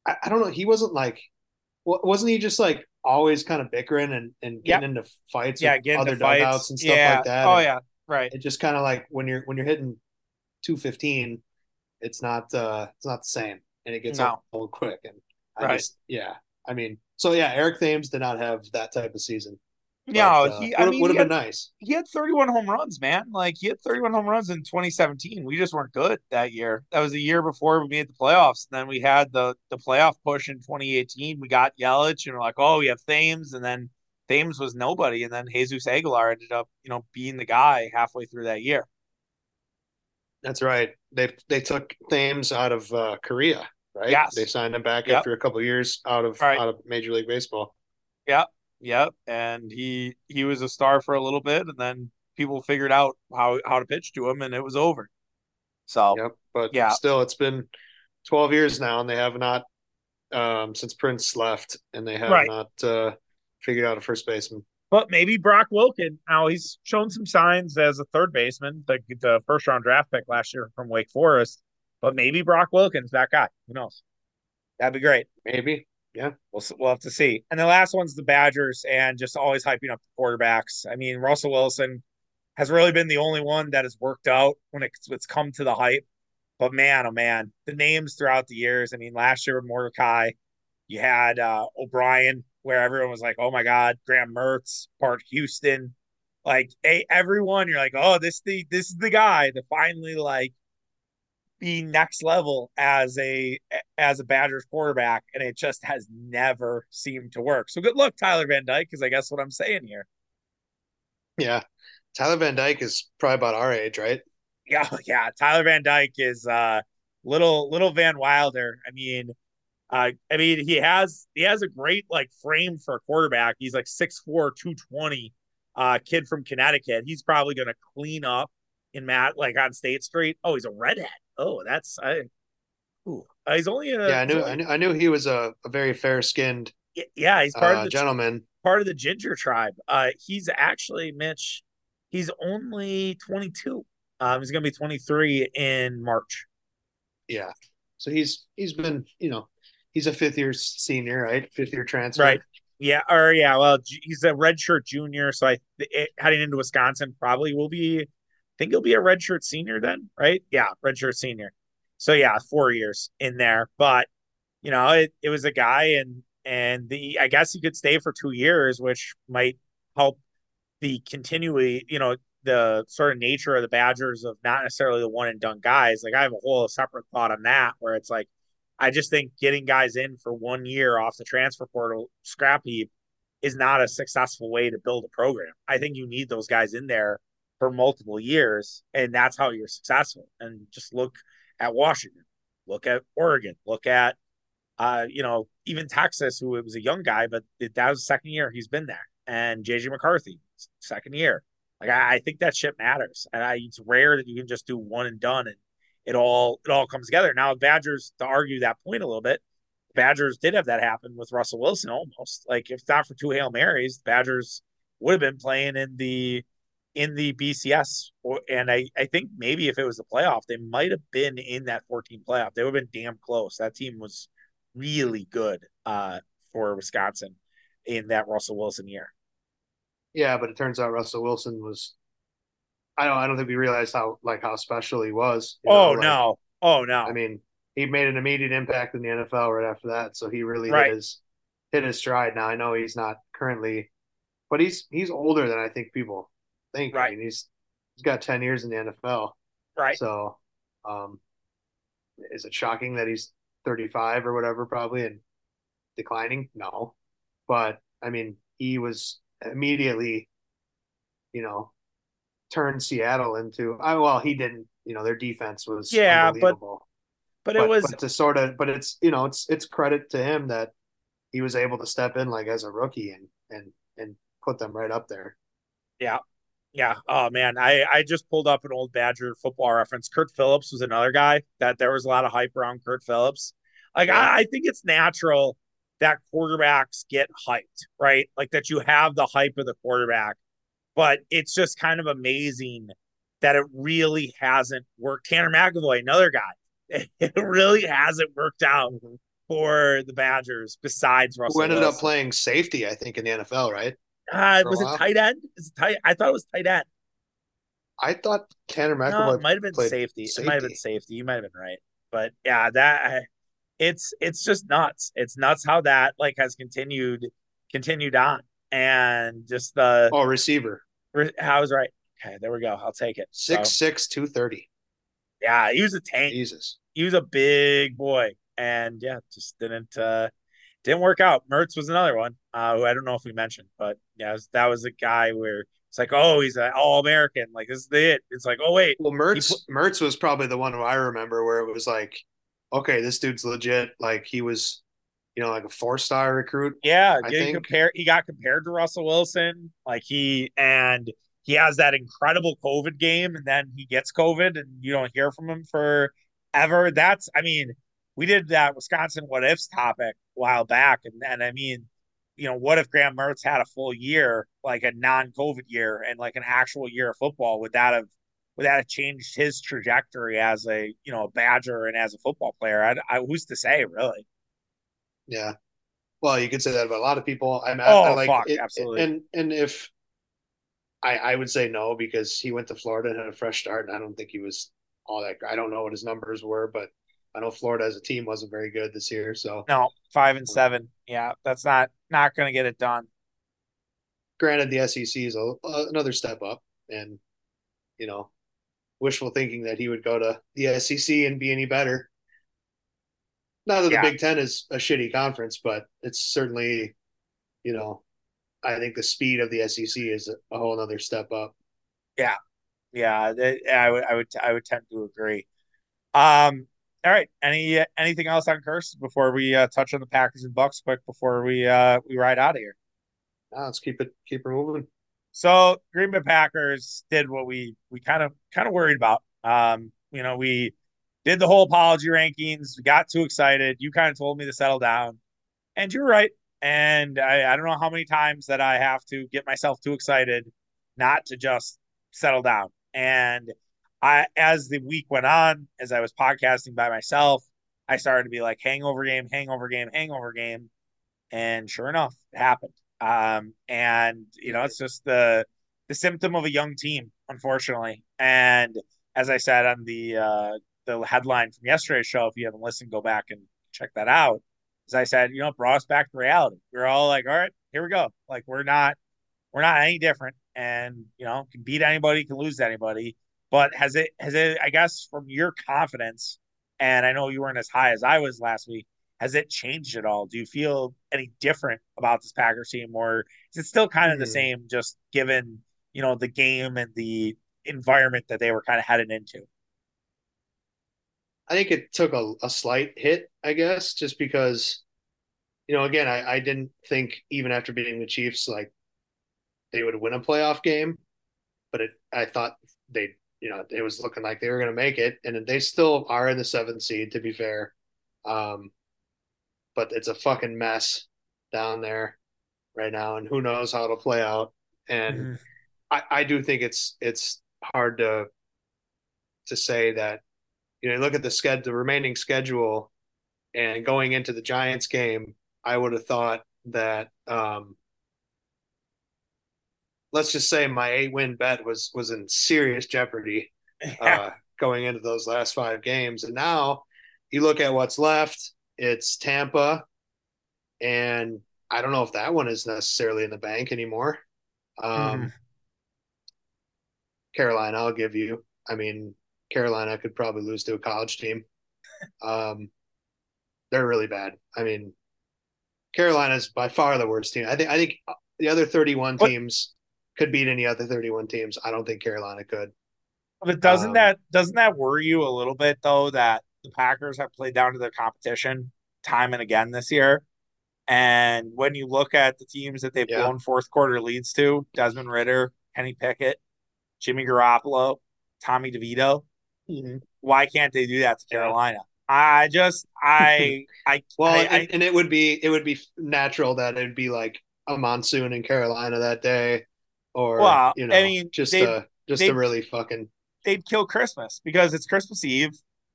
I, I don't know he wasn't like wasn't he just like always kind of bickering and, and getting yep. into fights yeah, with other dugouts and stuff yeah. like that. Oh and yeah, right. It just kind of like when you're when you're hitting 215, it's not uh it's not the same and it gets no. old quick and I right. just yeah I mean, so yeah, Eric Thames did not have that type of season. No, uh, he. I would, mean, would have been nice. He had 31 home runs, man. Like he had 31 home runs in 2017. We just weren't good that year. That was the year before we made the playoffs. And then we had the the playoff push in 2018. We got Yelich, and we're like, oh, we have Thames, and then Thames was nobody, and then Jesus Aguilar ended up, you know, being the guy halfway through that year. That's right. They they took Thames out of uh, Korea right? Yes. They signed him back yep. after a couple years out of right. out of Major League Baseball. Yep, yep. And he he was a star for a little bit, and then people figured out how how to pitch to him, and it was over. So yep. But yeah, still, it's been twelve years now, and they have not um, since Prince left, and they have right. not uh, figured out a first baseman. But maybe Brock Wilken. Now he's shown some signs as a third baseman, the, the first round draft pick last year from Wake Forest. But maybe Brock Wilkins, that guy. Who knows? That'd be great. Maybe. Yeah. We'll we'll have to see. And the last one's the Badgers, and just always hyping up the quarterbacks. I mean, Russell Wilson has really been the only one that has worked out when it's, it's come to the hype. But man, oh man, the names throughout the years. I mean, last year with Mordecai, you had uh, O'Brien, where everyone was like, "Oh my God, Graham Mertz, Bart Houston." Like, hey, everyone, you're like, "Oh, this the this is the guy to finally like be next level as a as a Badgers quarterback, and it just has never seemed to work. So good luck, Tyler Van Dyke, because I guess what I'm saying here. Yeah, Tyler Van Dyke is probably about our age, right? Yeah, <laughs> yeah. Tyler Van Dyke is uh little little Van Wilder. I mean, uh, I mean he has he has a great like frame for a quarterback. He's like 6'4", 220, uh, kid from Connecticut. He's probably gonna clean up in Matt like on State Street. Oh, he's a redhead oh, that's I. Ooh, uh, he's only a. Yeah, I knew. I knew, I knew he was a, a very fair skinned. Yeah, he's part uh, of the gentleman. Part of the ginger tribe. Uh, he's actually Mitch. He's only 22. Um, he's gonna be 23 in March. Yeah, so he's he's been you know he's a fifth year senior, right? Fifth year transfer, right? Yeah, or yeah, well, he's a redshirt junior, so I it, heading into Wisconsin probably will be think he'll be a redshirt senior then, right? Yeah, redshirt senior. So yeah, four years in there. But you know, it, it was a guy and and the I guess he could stay for two years, which might help the continually, you know, the sort of nature of the Badgers of not necessarily the one and done guys. Like I have a whole separate thought on that where it's like I just think getting guys in for one year off the transfer portal scrap heap is not a successful way to build a program. I think you need those guys in there for multiple years, and that's how you're successful. And just look at Washington, look at Oregon, look at uh, you know, even Texas, who was a young guy, but that was the second year he's been there, and JJ McCarthy, second year. Like I, I think that shit matters, and I, it's rare that you can just do one and done, and it all it all comes together. Now, Badgers to argue that point a little bit, Badgers did have that happen with Russell Wilson almost. Like if not for two hail marys, Badgers would have been playing in the in the BCS, or, and I I think maybe if it was a playoff, they might have been in that 14 playoff. They would have been damn close. That team was really good uh, for Wisconsin in that Russell Wilson year. Yeah, but it turns out Russell Wilson was. I don't. I don't think we realized how like how special he was. You know, oh like, no! Oh no! I mean, he made an immediate impact in the NFL right after that, so he really right. hit his hit his stride. Now I know he's not currently, but he's he's older than I think people think. Right. I mean, he's he's got ten years in the NFL. Right. So, um, is it shocking that he's thirty five or whatever, probably, and declining? No, but I mean, he was immediately, you know, turned Seattle into. I well, he didn't. You know, their defense was yeah, but but it was but to sort of. But it's you know, it's it's credit to him that he was able to step in like as a rookie and and and put them right up there. Yeah. Yeah. Oh man, I I just pulled up an old Badger football reference. Curt Phillips was another guy that there was a lot of hype around Curt Phillips. Like yeah. I, I think it's natural that quarterbacks get hyped, right? Like that you have the hype of the quarterback. But it's just kind of amazing that it really hasn't worked. Tanner McEvoy, another guy, <laughs> it really hasn't worked out for the Badgers besides Russell. Who ended Wilson. up playing safety, I think, in the NFL, right? Uh, was it tight end? Is it tight? I thought it was tight end. I thought Tanner McEvoy no, it might have been safety. safety. It might have been safety. You might have been right. But yeah, that it's it's just nuts. It's nuts how that like has continued continued on, and just the oh receiver. I was right. Okay, there we go. I'll take it. Six so, six two thirty. Yeah, he was a tank. Jesus, he was a big boy, and yeah, just didn't uh didn't work out. Mertz was another one uh, who I don't know if we mentioned, but yeah, was, that was a guy where it's like, oh, he's an all American. Like this is it. It's like, oh wait. Well, Mertz put- Mertz was probably the one who I remember where it was like okay, this dude's legit. Like he was, you know, like a four star recruit. Yeah, I think. Compare, he got compared to Russell Wilson. Like he and he has that incredible COVID game, and then he gets COVID, and you don't hear from him for ever. That's, I mean, we did that Wisconsin what ifs topic a while back, and and I mean, you know, what if Graham Mertz had a full year, like a non COVID year, and like an actual year of football? Would that have would that have changed his trajectory as a you know a Badger and as a football player? I, I who's to say really? Yeah, well, you could say that about a lot of people. I, oh, I like fuck, it, absolutely. And and if I I would say no because he went to Florida and had a fresh start, and I don't think he was all that. I don't know what his numbers were, but I know Florida as a team wasn't very good this year. So no, five and seven. Yeah, that's not not going to get it done. Granted, the SEC is a, another step up, and you know wishful thinking that he would go to the SEC and be any better. Not that yeah. the Big Ten is a shitty conference, but it's certainly, you know, I think the speed of the SEC is a whole other step up. Yeah, yeah, I would, I would, I would tend to agree. Um, all right, any anything else on Kearse before we uh, touch on the Packers and Bucks quick before we uh we ride out of here? No, let's keep it keep it moving. So Green Bay Packers did what we we kind of kind of worried about. Um, you know, we did the whole apology rankings. We got too excited. You kind of told me to settle down, and you're right. And I, I don't know how many times that I have to get myself too excited not to just settle down. And I, as the week went on, as I was podcasting by myself, I started to be like hangover game, hangover game, hangover game, and sure enough, it happened. Um, and you know, it's just the the symptom of a young team, unfortunately. And as I said on the uh, the headline from yesterday's show, if you haven't listened, go back and check that out. As I said, you know, brought us back to reality. We're all like, all right, here we go. Like we're not we're not any different, and you know, can beat anybody, can lose anybody. But has it has it? I guess from your confidence, and I know you weren't as high as I was last week has it changed at all? Do you feel any different about this Packers team, or is it still kind of mm. the hmm. same, just given you know the game and the environment that they were kind of heading into? I think it took a, a slight hit, I guess, just because, you know, again, I, I didn't think even after beating the Chiefs, like they would win a playoff game. but it, I thought they, you know, it was looking like they were going to make it, and they still are in the seventh seed. To be fair, um, but it's a fucking mess down there right now, and who knows how it'll play out. And mm-hmm. I, I do think it's it's hard to to say that you know look at the schedule, the remaining schedule, and going into the Giants game, I would have thought that um, let's just say my eight win bet was was in serious jeopardy <laughs> uh, going into those last five games, and now you look at what's left. It's Tampa, and I don't know if that one is necessarily in the bank anymore. Um, mm. Carolina, I'll give you. I mean, Carolina could probably lose to a college team. Um, they're really bad. I mean, Carolina's by far the worst team. I think. I think the other 31 what? teams could beat any other 31 teams. I don't think Carolina could. But doesn't um, that doesn't that worry you a little bit though that the Packers have played down to their competition time and again this year? And when you look at the teams that they've yeah. blown fourth quarter leads to, Desmond Ridder, Kenny Pickett, Jimmy Garoppolo, Tommy DeVito, mm-hmm. why can't they do that to Carolina? I just I <laughs> I well, I, and, and, it would be it would be natural that it'd be like a monsoon in Carolina that day, or well, you know, I mean, just a just a really fucking. They'd kill Christmas because it's Christmas Eve.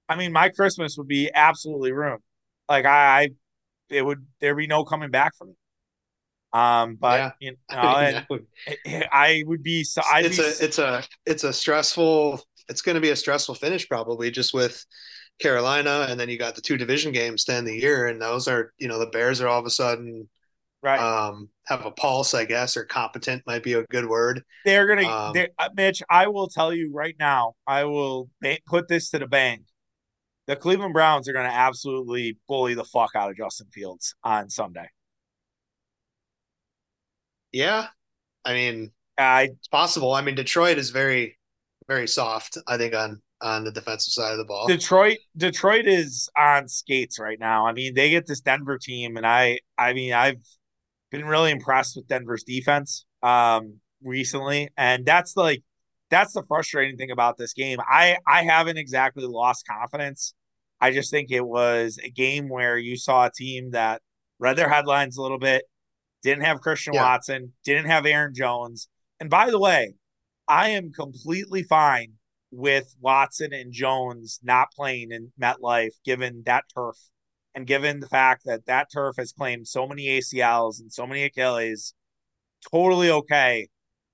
I mean, my Christmas would be absolutely ruined. Like I, I it would there be no coming back from it. Um, but yeah. you <laughs> know. I, I would be so. I'd it's be, a it's a it's a stressful. It's going to be a stressful finish probably just with Carolina, and then you got the two division games to end the year, and those are you know the Bears are all of a sudden right um, have a pulse, I guess, or competent might be a good word. They're gonna, um, they're, uh, Mitch. I will tell you right now. I will put this to the bank. The Cleveland Browns are going to absolutely bully the fuck out of Justin Fields on Sunday. Yeah, I mean, I, it's possible. I mean, Detroit is very, very soft. I think on on the defensive side of the ball. Detroit, Detroit is on skates right now. I mean, they get this Denver team, and I, I mean, I've been really impressed with Denver's defense um, recently, and that's like that's the frustrating thing about this game. I I haven't exactly lost confidence. I just think it was a game where you saw a team that read their headlines a little bit, didn't have Christian yeah. Watson, didn't have Aaron Jones. And by the way, I am completely fine with Watson and Jones not playing in MetLife, given that turf and given the fact that that turf has claimed so many ACLs and so many Achilles, totally okay.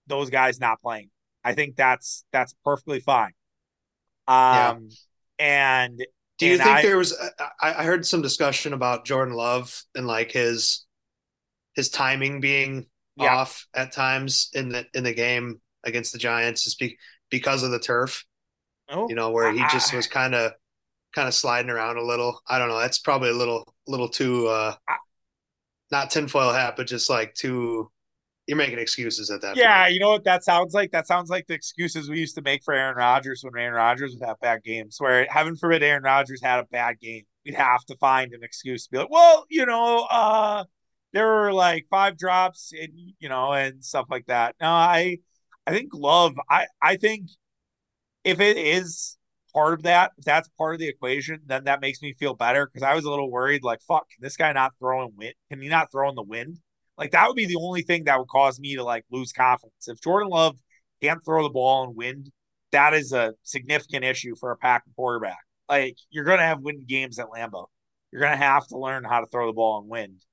Those guys not playing. I think that's that's perfectly fine. Um, yeah. and do you and think I, there was? I heard some discussion about Jordan Love and like his his timing being yeah. off at times in the in the game against the Giants, just be, because of the turf. Oh, you know, where he just was kind of kind of sliding around a little. I don't know. That's probably a little little too uh not tinfoil hat, but just like too you're making excuses at that yeah, point. you know what that sounds like? That sounds like the excuses we used to make for Aaron Rodgers when Aaron Rodgers would have bad games, where heaven forbid Aaron Rodgers had a bad game. We'd have to find an excuse to be like, well, you know, uh there were like five drops and you know and stuff like that. No, I I think love I I think if it is part of that, if that's part of the equation, then that makes me feel better because I was a little worried. Like, fuck, can this guy not throw in wind? Can he not throw in the wind? Like that would be the only thing that would cause me to like lose confidence. If Jordan Love can't throw the ball in wind, that is a significant issue for a pack quarterback. Like you're gonna have wind games at Lambeau. You're gonna have to learn how to throw the ball in wind,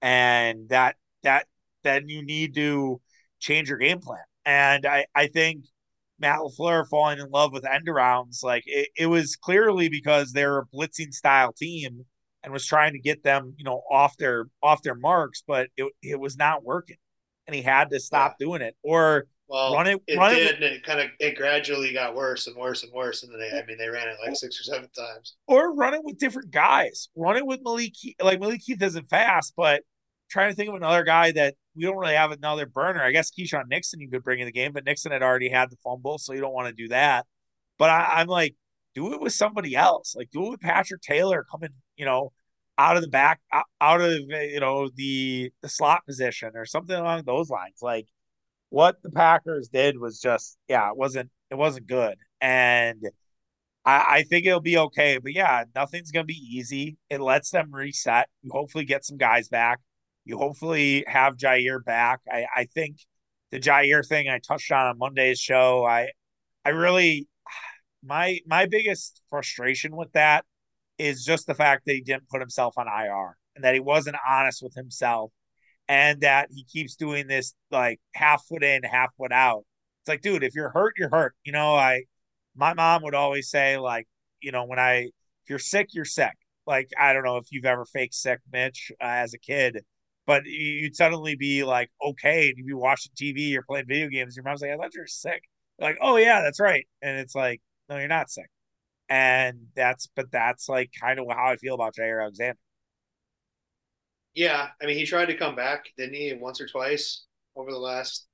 and that that then you need to change your game plan. And I I think Matt LaFleur falling in love with end arounds, like it, it was clearly because they're a blitzing style team and was trying to get them, you know, off their off their marks, but it, it was not working. And he had to stop yeah. doing it or well, run it. It run did, it, and it kind of it gradually got worse and worse and worse. And then they, I mean, they ran it like six or seven times. Or run it with different guys. Run it with Malik. Like Malik Heath isn't fast, but trying to think of another guy that we don't really have another burner. I guess Keisean Nixon you could bring in the game, but Nixon had already had the fumble, so you don't want to do that. But I, am like, do it with somebody else. Like do it with Patrick Taylor coming, you know, out of the back, out of you know the the slot position or something along those lines. Like what the Packers did was just yeah, it wasn't it wasn't good. And I, I think it'll be okay. But yeah, nothing's gonna be easy. It lets them reset. You hopefully get some guys back. You hopefully have Jaire back. I, I think the Jaire thing I touched on on Monday's show. I I really my my biggest frustration with that is just the fact that he didn't put himself on IR and that he wasn't honest with himself and that he keeps doing this like half foot in, half foot out. It's like, dude, if you're hurt, you're hurt. You know, I my mom would always say, like, you know, when I if you're sick, you're sick. Like, I don't know if you've ever faked sick, Mitch, uh, as a kid, but you'd suddenly be like, okay, and you'd be watching TV or playing video games. Your mom's like, I thought you were sick. like, oh yeah, that's right. And it's like, no, you're not sick. And that's, but that's like kind of how I feel about Jaire Alexander. Yeah, I mean, he tried to come back, didn't he, once or twice over the last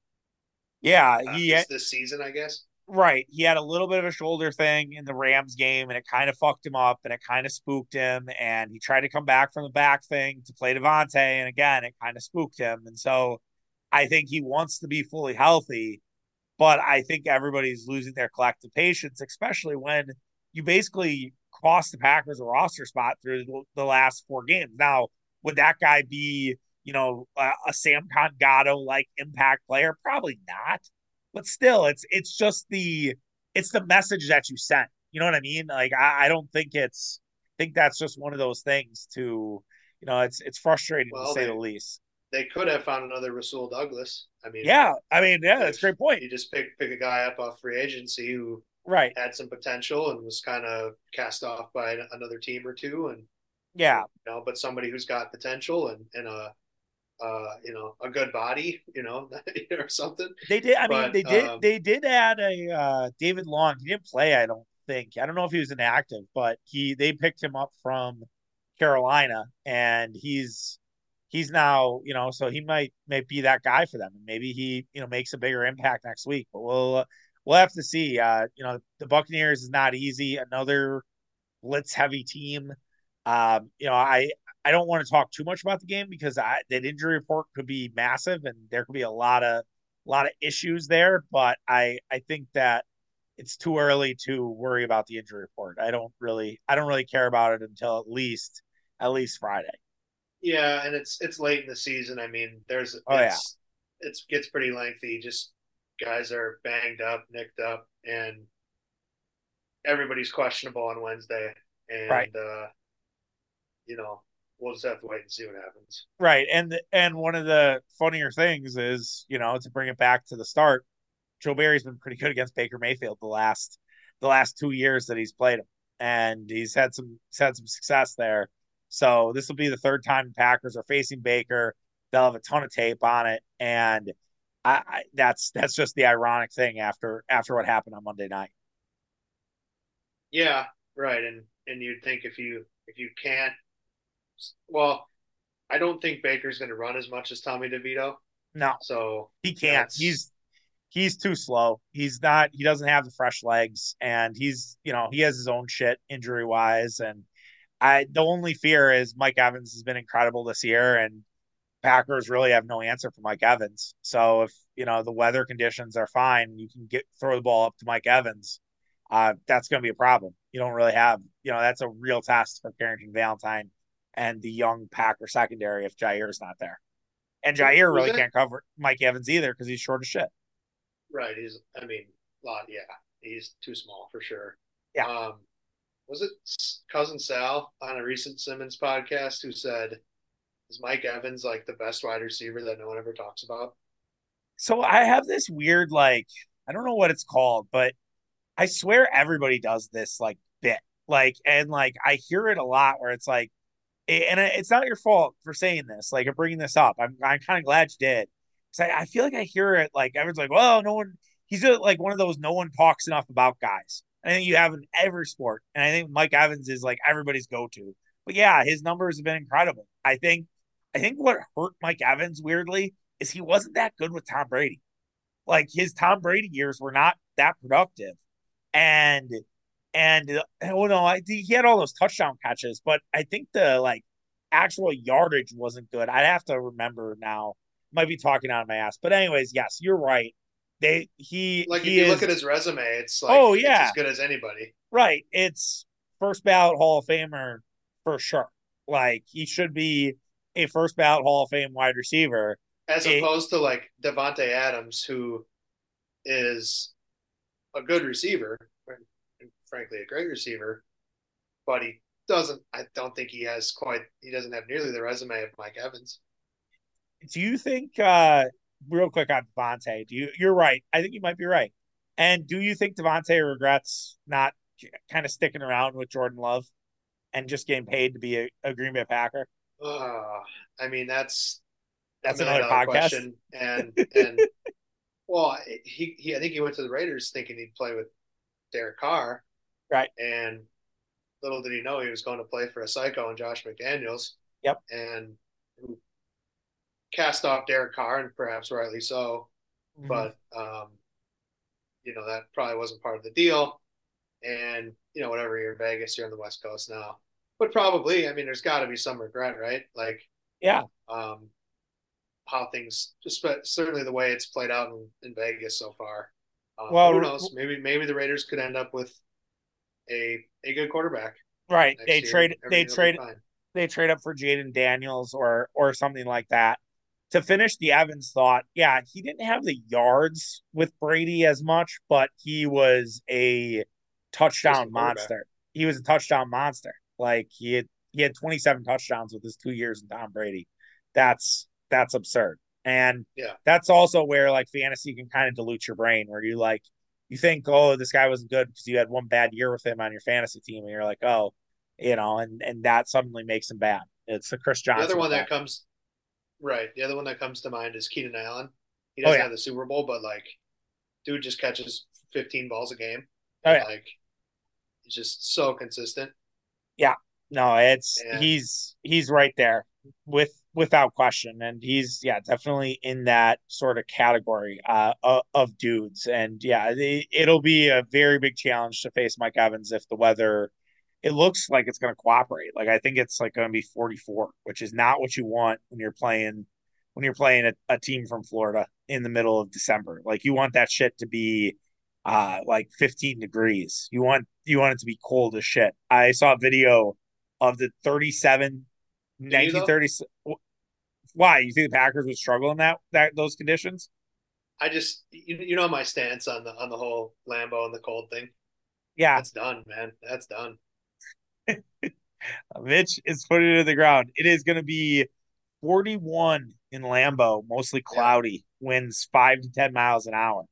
yeah uh, he this, this season, I guess. Right, he had a little bit of a shoulder thing in the Rams game, and it kind of fucked him up, and it kind of spooked him. And he tried to come back from the back thing to play Davante, and again, it kind of spooked him. And so, I think he wants to be fully healthy, but I think everybody's losing their collective patience, especially when you basically cost the Packers a roster spot through the last four games. Now, would that guy be, you know, a, a Sam Gatto like impact player? Probably not. But still, it's it's just the it's the message that you sent. You know what I mean? Like I, I don't think it's I think that's just one of those things to you know, it's it's frustrating well, to say they, the least. They could have found another Rasul Douglas. I mean, yeah, I mean, yeah, that's a great point. You just pick pick a guy up off free agency who right had some potential and was kind of cast off by another team or two, and yeah, you know, but somebody who's got potential and and a uh, you know, a good body, you know, <laughs> or something. They did. I but, mean, they did. Um, they did add a uh, David Long. He didn't play. I don't think. I don't know if he was inactive, but he they picked him up from Carolina, and he's he's now you know, so he might might be that guy for them, maybe he you know makes a bigger impact next week. But we'll uh, we'll have to see. Uh, you know, the Buccaneers is not easy. Another blitz heavy team. Um, you know, I I don't want to talk too much about the game because I, that injury report could be massive and there could be a lot of a lot of issues there. But I I think that it's too early to worry about the injury report. I don't really I don't really care about it until at least at least Friday. Yeah, and it's it's late in the season. I mean, there's oh yeah, it gets pretty lengthy. Just guys are banged up, nicked up, and everybody's questionable on Wednesday. And right. uh, you know, we'll just have to wait and see what happens. Right, and and one of the funnier things is, you know, to bring it back to the start, Joe Barry's been pretty good against Baker Mayfield the last the last two years that he's played him, and he's had some he's had some success there. So this will be the third time the Packers are facing Baker. They'll have a ton of tape on it, and I, I that's that's just the ironic thing after after what happened on Monday night. Yeah, right, and and you'd think if you if you can't well, I don't think Baker's going to run as much as Tommy DeVito. No, so he can't. He's he's too slow. He's not. He doesn't have the fresh legs, and he's you know he has his own shit injury wise. And I the only fear is Mike Evans has been incredible this year, and Packers really have no answer for Mike Evans. So if you know the weather conditions are fine, you can get throw the ball up to Mike Evans. Uh, that's going to be a problem. You don't really have, you know, that's a real test for Carrington Valentine and the young Packer secondary if Jaire's not there. And Jaire really can't cover Mike Evans either because he's short as shit. Right. He's, I mean, lot, yeah, he's too small for sure. Yeah. Um, was it cousin Sal on a recent Simmons podcast who said, "Is Mike Evans like the best wide receiver that no one ever talks about?" So I have this weird, like, I don't know what it's called, but I swear everybody does this like bit, like, and like I hear it a lot where it's like, and it's not your fault for saying this, like, bringing this up. I'm, I'm kind of glad you did. Because I, I, feel like I hear it, like, everyone's like, well, no one, he's a, like one of those no one talks enough about guys. I think you have in every sport. And I think Mike Evans is like everybody's go to. But yeah, his numbers have been incredible. I think, I think what hurt Mike Evans weirdly is he wasn't that good with Tom Brady. Like his Tom Brady years were not that productive. And and oh no, I he had all those touchdown catches, but I think the like actual yardage wasn't good. I'd have to remember now. might be talking out of my ass. But anyways, yes, you're right. They he like he if you is, look at his resume, it's like Oh, yeah. as good as anybody. right. It's first ballot Hall of Famer for sure. Like he should be a first ballot Hall of Fame wide receiver. As opposed to like Davante Adams, who is a good receiver, frankly a great receiver, but he doesn't. I don't think he has quite. He doesn't have nearly the resume of Mike Evans. Do you think uh real quick on Davante, do you you're right. I think you might be right. And do you think Davante regrets not kind of sticking around with Jordan Love and just getting paid to be a, a Green Bay Packer? Uh, I mean, that's That's another podcast. question. And and <laughs> well, he he I think he went to the Raiders thinking he'd play with Derek Carr, Right. And little did he know he was going to play for a psycho and Josh McDaniels. Yep. And who cast off Derek Carr, and perhaps rightly so. Mm-hmm. But um, you know that probably wasn't part of the deal. And you know, whatever you're in Vegas, you're on the West Coast now. But probably, I mean, there's got to be some regret, right? Like yeah, um, how things just but certainly the way it's played out in, in Vegas so far. Um, Well, who knows? Maybe maybe the Raiders could end up with a a good quarterback. right. They year. trade they Everything will be trade they trade up for Jayden Daniels or or something like that. To finish the Evans thought, yeah, he didn't have the yards with Brady as much, but he was a touchdown monster. He was a touchdown monster. Like he had he had 27 touchdowns with his two years in Tom Brady. That's that's absurd. And Yeah. that's also where like fantasy can kind of dilute your brain where you like you think, oh, this guy wasn't good because you had one bad year with him on your fantasy team, and you're like, oh, you know, and and that suddenly makes him bad. It's the Chris Johnson. The other one that comes right. The other one that comes to mind is Keenan Allen. He Oh, doesn't yeah. have the Super Bowl, but like, dude just catches 15 balls a game. Oh, yeah. Like, he's just so consistent. Yeah. No, it's he's he's right there with without question, and he's yeah definitely in that sort of category uh of, dudes, and yeah, it, it'll be a very big challenge to face Mike Evans if the weather. It looks like it's going to cooperate. Like I think it's like going to be 44, which is not what you want when you're playing when you're playing a, a team from Florida in the middle of December. Like you want that shit to be uh like 15 degrees. You want you want it to be cold as shit. I saw a video of the 37 you, though? 1930 why you think the Packers would struggle in that that those conditions? I just, you, you know, my stance on the on the whole Lambeau and the cold thing. Yeah, That's done, man. That's done. <laughs> Mitch is putting it in the ground. It is going to be 41 in Lambeau, mostly cloudy, winds 5 to 10 miles an hour.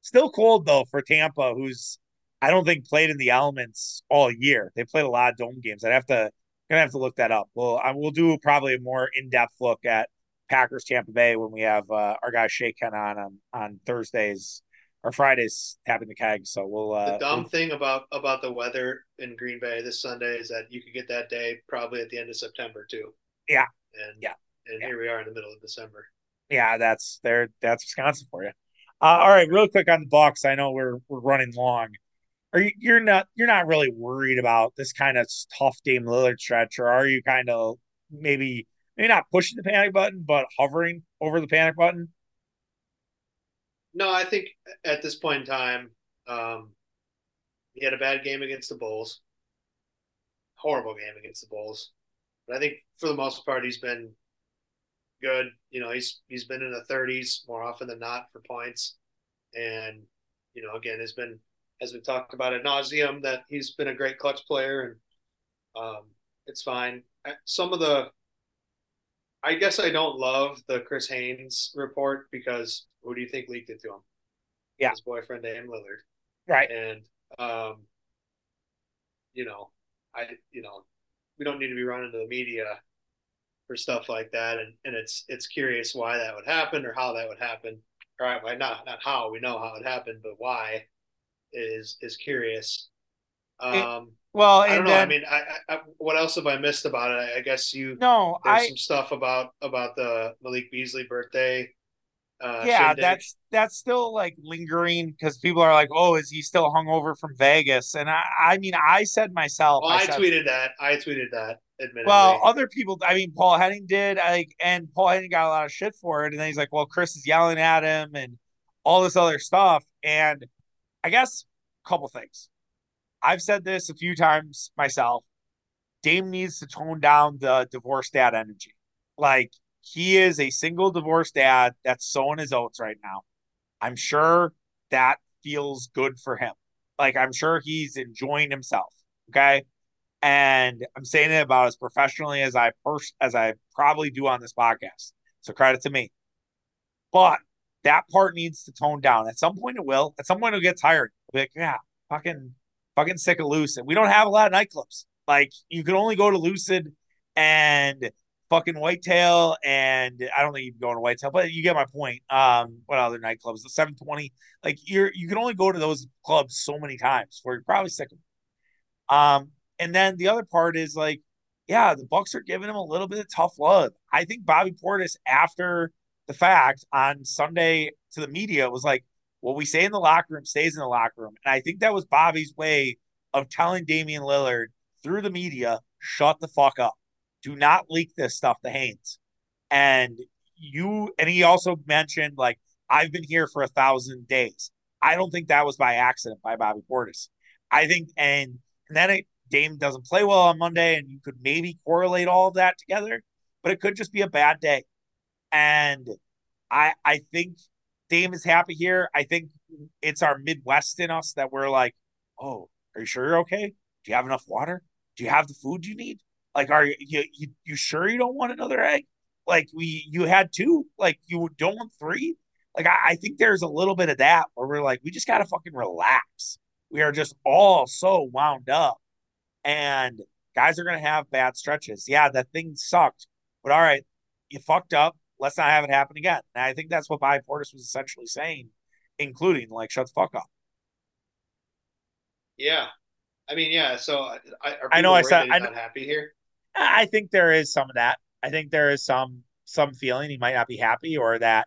Still cold though for Tampa who's I don't think played in the elements all year. They played a lot of dome games. I'd have to gonna have to look that up. Well, I will do probably a more in-depth look at Packers Tampa Bay when we have uh, our guy Shea Ken on on, on Thursdays or Fridays tapping the keg. So we'll uh The dumb we'll- thing about about the weather in Green Bay this Sunday is that you could get that day probably at the end of September too. Yeah. And Yeah. And Yeah. here we are in the middle of December. yeah, that's there. That's Wisconsin for you. Uh, all right, real quick on the Bucks. I know we're we're running long. Are you you're not you're not really worried about this kind of tough Dame Lillard stretch, or are you kind of maybe maybe not pushing the panic button, but hovering over the panic button? No, I think at this point in time, um, he had a bad game against the Bulls. Horrible game against the Bulls. But I think for the most part he's been good. You know, he's he's been in the 30s more often than not for points. And, you know, again, has been as we've talked about at nauseum that he's been a great clutch player and um, it's fine. Some of the I guess I don't love the Chris Haynes report because who do you think leaked it to him? Yeah. His boyfriend Dame Lillard. Right. And um, you know, I you know, we don't need to be running to the media for stuff like that and, and it's it's curious why that would happen or how that would happen. All right, well, not not how we know how it happened, but why is is curious. Um Well, I don't know. I mean, I, I, what else have I missed about it? I, I guess you no, there's I some stuff about about the Malik Beasley birthday uh, yeah, shindig. that's that's still like lingering because people are like, "Oh, is he still hungover from Vegas?" And I, I mean, I said myself, Well, I, said, tweeted that. I tweeted that. Admittedly. Well, other people, I mean, Paul Henning did, like, and Paul Henning got a lot of shit for it, and then he's like, "Well, Chris is yelling at him and all this other stuff," and I guess a couple things. I've said this a few times myself. Dame needs to tone down the divorce dad energy. Like he is a single divorced dad that's sowing his oats right now. I'm sure that feels good for him. Like I'm sure he's enjoying himself. Okay. And I'm saying it about as professionally as I pers- as I probably do on this podcast. So credit to me. But that part needs to tone down. At some point it will. At some point it'll get tired. Like, yeah, fucking fucking sick of Lucid. We don't have a lot of nightclubs. Like you can only go to Lucid and fucking Whitetail, and I don't think you can go to Whitetail, but you get my point. Um, what other nightclubs? The 720. Like you're you can only go to those clubs so many times where you're probably sick of them. Um, and then the other part is like, yeah, the Bucks are giving him a little bit of tough love. I think Bobby Portis after the fact on Sunday to the media was like, what we say in the locker room stays in the locker room. And I think that was Bobby's way of telling Damian Lillard through the media, shut the fuck up. Do not leak this stuff to Haynes. And you, and he also mentioned, like, I've been here for a thousand days. I don't think that was by accident by Bobby Portis. I think, and, and then it, Dame doesn't play well on Monday, and you could maybe correlate all of that together, but it could just be a bad day. And I, I think Dame is happy here. I think it's our Midwest in us that we're like, oh, are you sure you're okay? Do you have enough water? Do you have the food you need? Like, are you you, you sure you don't want another egg? Like we you had two, like you don't want three. Like I, I think there's a little bit of that where we're like, we just gotta fucking relax. We are just all so wound up. And guys are gonna have bad stretches. Yeah, that thing sucked. But all right, you fucked up. Let's not have it happen again. And I think that's what Bobby Portis was essentially saying, including like shut the fuck up. Yeah, I mean, yeah. So I, I know I said I'm not happy here. I think there is some of that. I think there is some some feeling he might not be happy, or that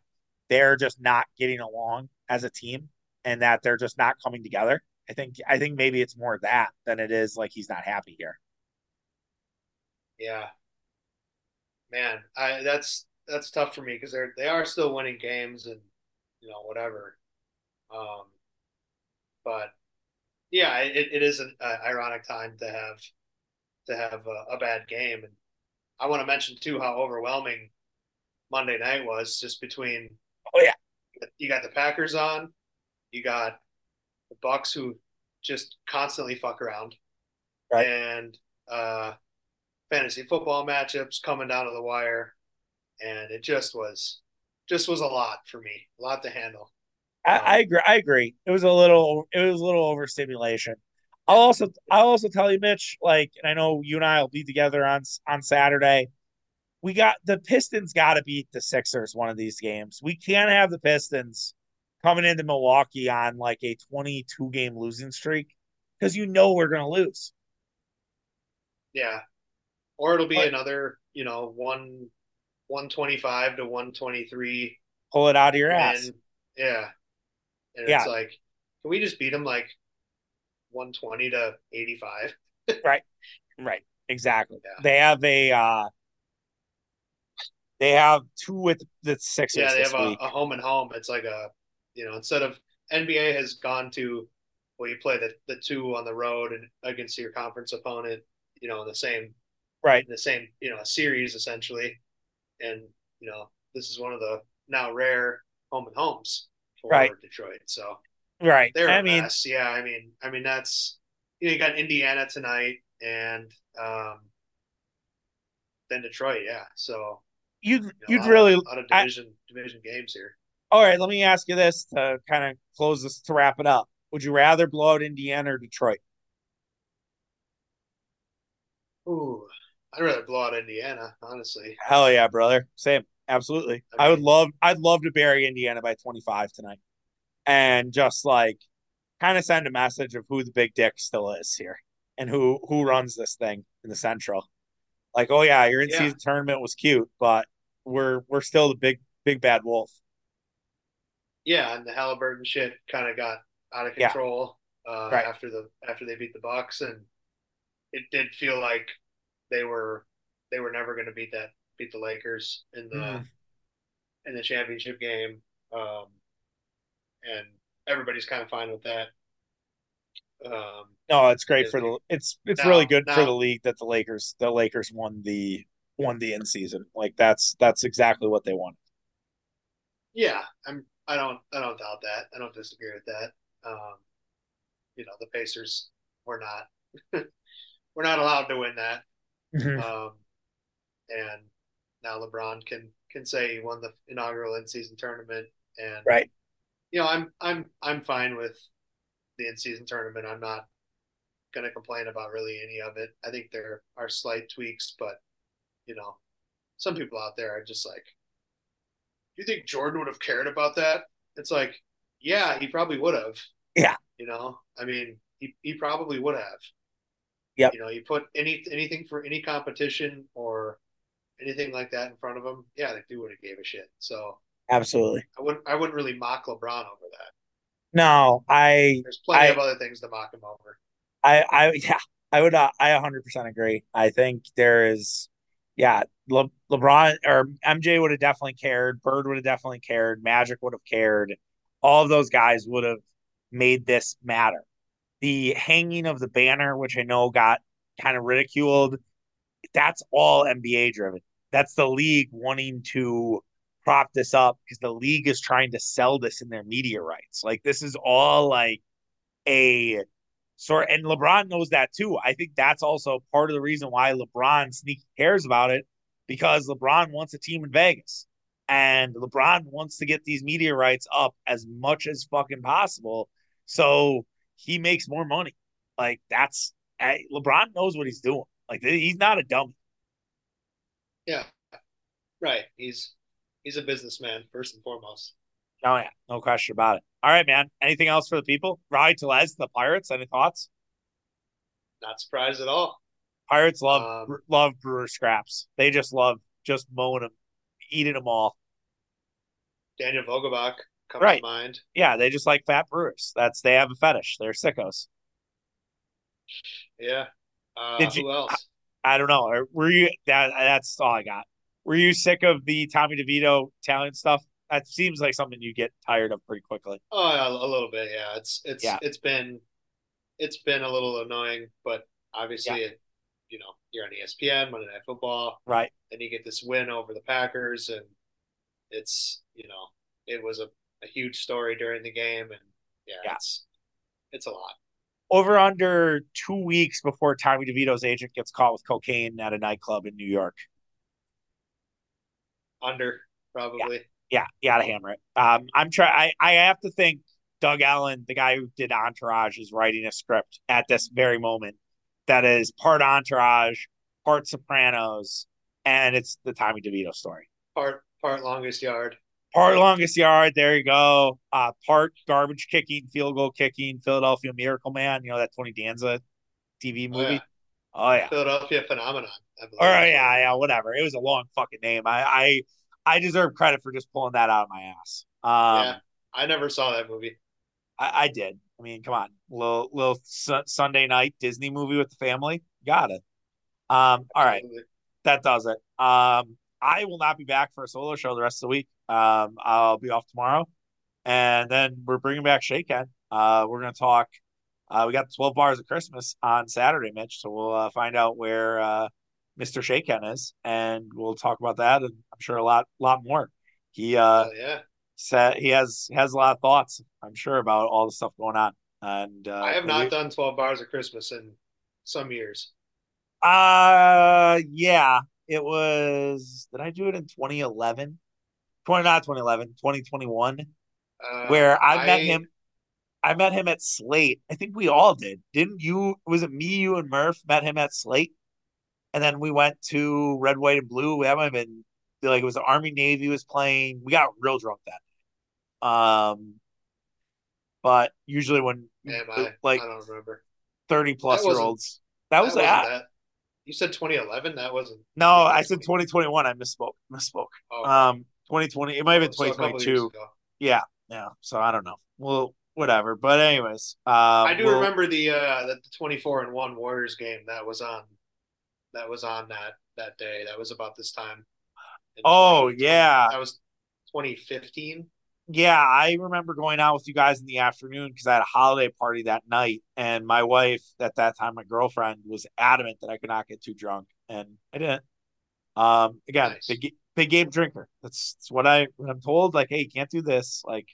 they're just not getting along as a team, and that they're just not coming together. I think I think maybe it's more that than it is like he's not happy here. Yeah, man, I that's that's tough for me because they're they are still winning games and you know whatever. Um, but yeah, it, it is an uh, ironic time to have to have a, a, bad game, and I want to mention too how overwhelming Monday night was. Just between oh yeah, you got the Packers on, you got the Bucks who just constantly fuck around, right, and uh, fantasy football matchups coming down to the wire, and it just was just was a lot for me, a lot to handle. I, um, I agree. I agree. It was a little. It was a little overstimulation. I'll also. I'll also tell you, Mitch. Like, and I know you and I will be together on on Saturday. We got the Pistons. Got to beat the Sixers one of these games. We can't have the Pistons coming into Milwaukee on like a 22 game losing streak because you know we're going to lose. Yeah, or it'll be but, another, you know, one 125 to 123. Pull it out of your ass. Yeah. And yeah. it's like, can we just beat them like 120 to 85? <laughs> right. Right. Exactly. Yeah. They have a uh they have two with the Sixers. Yeah, they have a, a, home and home. It's like a you know, instead of NBA has gone to well, you play the, the two on the road and against your conference opponent, you know, the same right, in the same, you know, series essentially. And, you know, this is one of the now rare home and homes for right. Detroit. So right, they're I a mean, mess. Yeah, I mean, I mean that's you know you got Indiana tonight and um, then Detroit. Yeah, so you'd you know, you'd really of, a lot of division I, division games here. All right, let me ask you this to kind of close this to wrap it up. Would you rather blow out Indiana or Detroit? Ooh, I'd rather blow out Indiana, honestly. Hell yeah, brother. Same. Absolutely. I, mean, I would love I'd love to bury Indiana by 25 tonight. And just like kind of send a message of who the big dick still is here and who who runs this thing in the central. Like, oh yeah, your in season yeah. tournament was cute, but we're we're still the big big bad wolf. yeah, and the Halliburton shit kind of got out of Yeah. control uh, Right. after the after they beat the Bucks, and it did feel like they were they were never going to beat that beat the Lakers in the Mhm. in the championship game, um, and everybody's kind of fine with that. Um, No, it's great for the it's it's Now- really good for the league that the Lakers the Lakers won the won the in season. Like that's that's exactly what they want. yeah, I'm I don't I don't doubt that. I don't disagree with that. Um, you know, the Pacers were not <laughs> we're not allowed to win that. Mhm. Um, and now LeBron can can say he won the inaugural in season tournament, and Right. you know I'm I'm I'm fine with the in season tournament. I'm not going to complain about really any of it. I think there are slight tweaks, but you know, some people out there are just like, "Do you think Jordan would have cared about that?" It's like, yeah, he probably would have. Yeah. You know, I mean, he he probably would have. Yep. You know, you put any anything for any competition or anything like that in front of him, yeah, the do would have gave a shit. So Absolutely. I wouldn't I wouldn't really mock LeBron over that. No, I There's plenty I- of other things to mock him over. I I yeah, I would uh, I 100% agree. I think there is yeah, Le, LeBron or MJ would have definitely cared, Bird would have definitely cared, Magic would have cared. All of those guys would have made this matter. The hanging of the banner, which I know got kind of ridiculed, that's all NBA driven. That's the league wanting to prop this up because the league is trying to sell this in their media rights. Like this is all like a sort and LeBron knows that too. I think that's also part of the reason why LeBron sneaky cares about it because LeBron wants a team in Vegas. And LeBron wants to get these media rights up as much as fucking possible so he makes more money. Like that's I, LeBron knows what he's doing. Like he's not a dummy. Yeah. Right. He's he's a businessman first and foremost. Oh yeah, no question about it. All right, man. Anything else for the people? Rowdy Tellez, the Pirates. Any thoughts? Not surprised at all. Pirates love Um, love Brewer scraps. They just love just mowing them, eating them all. Daniel Vogelbach comes Right. to mind. Yeah, they just like fat brewers. That's they have a fetish. They're sickos. Yeah. Uh, Did you- else? I don't know. Were you that? That's all I got. Were you sick of the Tommy DeVito Italian stuff? That seems like something you get tired of pretty quickly. Oh, yeah, a little bit. Yeah. It's it's Yeah. it's been it's been a little annoying, but obviously, it, you know, you're on ESPN Monday Night Football, Right. and you get this win over the Packers, and it's you know, it was a, a huge story during the game, and yeah, Yeah. it's it's a lot. Over under two weeks before Tommy DeVito's agent gets caught with cocaine at a nightclub in New York. Under probably. Yeah, you gotta hammer it. Um, I'm trying. I I have to think Doug Ellin, the guy who did Entourage, is writing a script at this very moment that is part Entourage, part Sopranos, and it's the Tommy DeVito story. Part part longest yard. Part Longest Yard, there you go. Uh, part garbage kicking, field goal kicking, Philadelphia Miracle Man. You know that Tony Danza TV Oh, movie. yeah. Oh yeah. Philadelphia phenomenon. Or yeah, yeah, whatever. It was a long fucking name. I I I deserve credit for just pulling that out of my ass. Um, yeah. I never saw that movie. I, I did. I mean, come on, little little su- Sunday night Disney movie with the family. Got it. Um, all right, Absolutely. that does it. Um, I will not be back for a solo show the rest of the week. Um, I'll be off tomorrow, and then we're bringing back Shaken. Uh, we're gonna talk. Uh, we got 12 bars of Christmas on Saturday, Mitch. So we'll uh, find out where uh, Mr. Shaken is, and we'll talk about that, and I'm sure a lot, lot more. He uh, Oh, yeah. said he has has a lot of thoughts. I'm sure about all the stuff going on. And uh, I have we- not done 12 bars of Christmas in some years. Uh, yeah, it was. Did I do it in 2011? 20, not 2011, 2021, Uh, where I, met him. I met him at Slate. I think we all did. Didn't you? Was it me, you, and Murph met him at Slate? And then we went to Red, White, and Blue. That might have been like it was the Army Navy was playing. We got real drunk that night. Um, but usually when Am I? like I don't remember. 30 plus year olds, that was that. that. You said 2011. That wasn't. No, I said 2021. I misspoke. Misspoke. Oh, Um, 2020. It might have been so couple years 2022. ago. Yeah, Yeah, so I don't know. Well, whatever. But anyways, um, I do we'll- remember the uh that the 24 and 1 Warriors game that was on that was on that that day. That was about this time. Oh, yeah. That was 2015. Yeah, I remember going out with you guys in the afternoon because I had a holiday party that night, and my wife at that time, my girlfriend, was adamant that I could not get too drunk, and I didn't. Um, again, Nice. big big game drinker. That's, that's what I when I'm told. Like, hey, you can't do this. Like,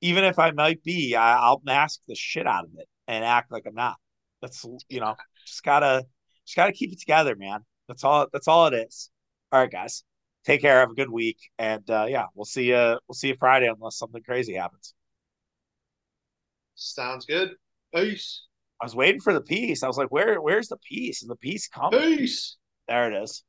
even if I might be, I, I'll mask the shit out of it and act like I'm not. That's you know, just gotta just gotta keep it together, man. That's all. That's all it is. All right, guys. Take care. Have a good week, and uh, yeah, we'll see you. We'll see you Friday unless something crazy happens. Sounds good. Peace. I was waiting for the piece. I was like, where? Where's the piece? Is the piece coming? Peace. There it is.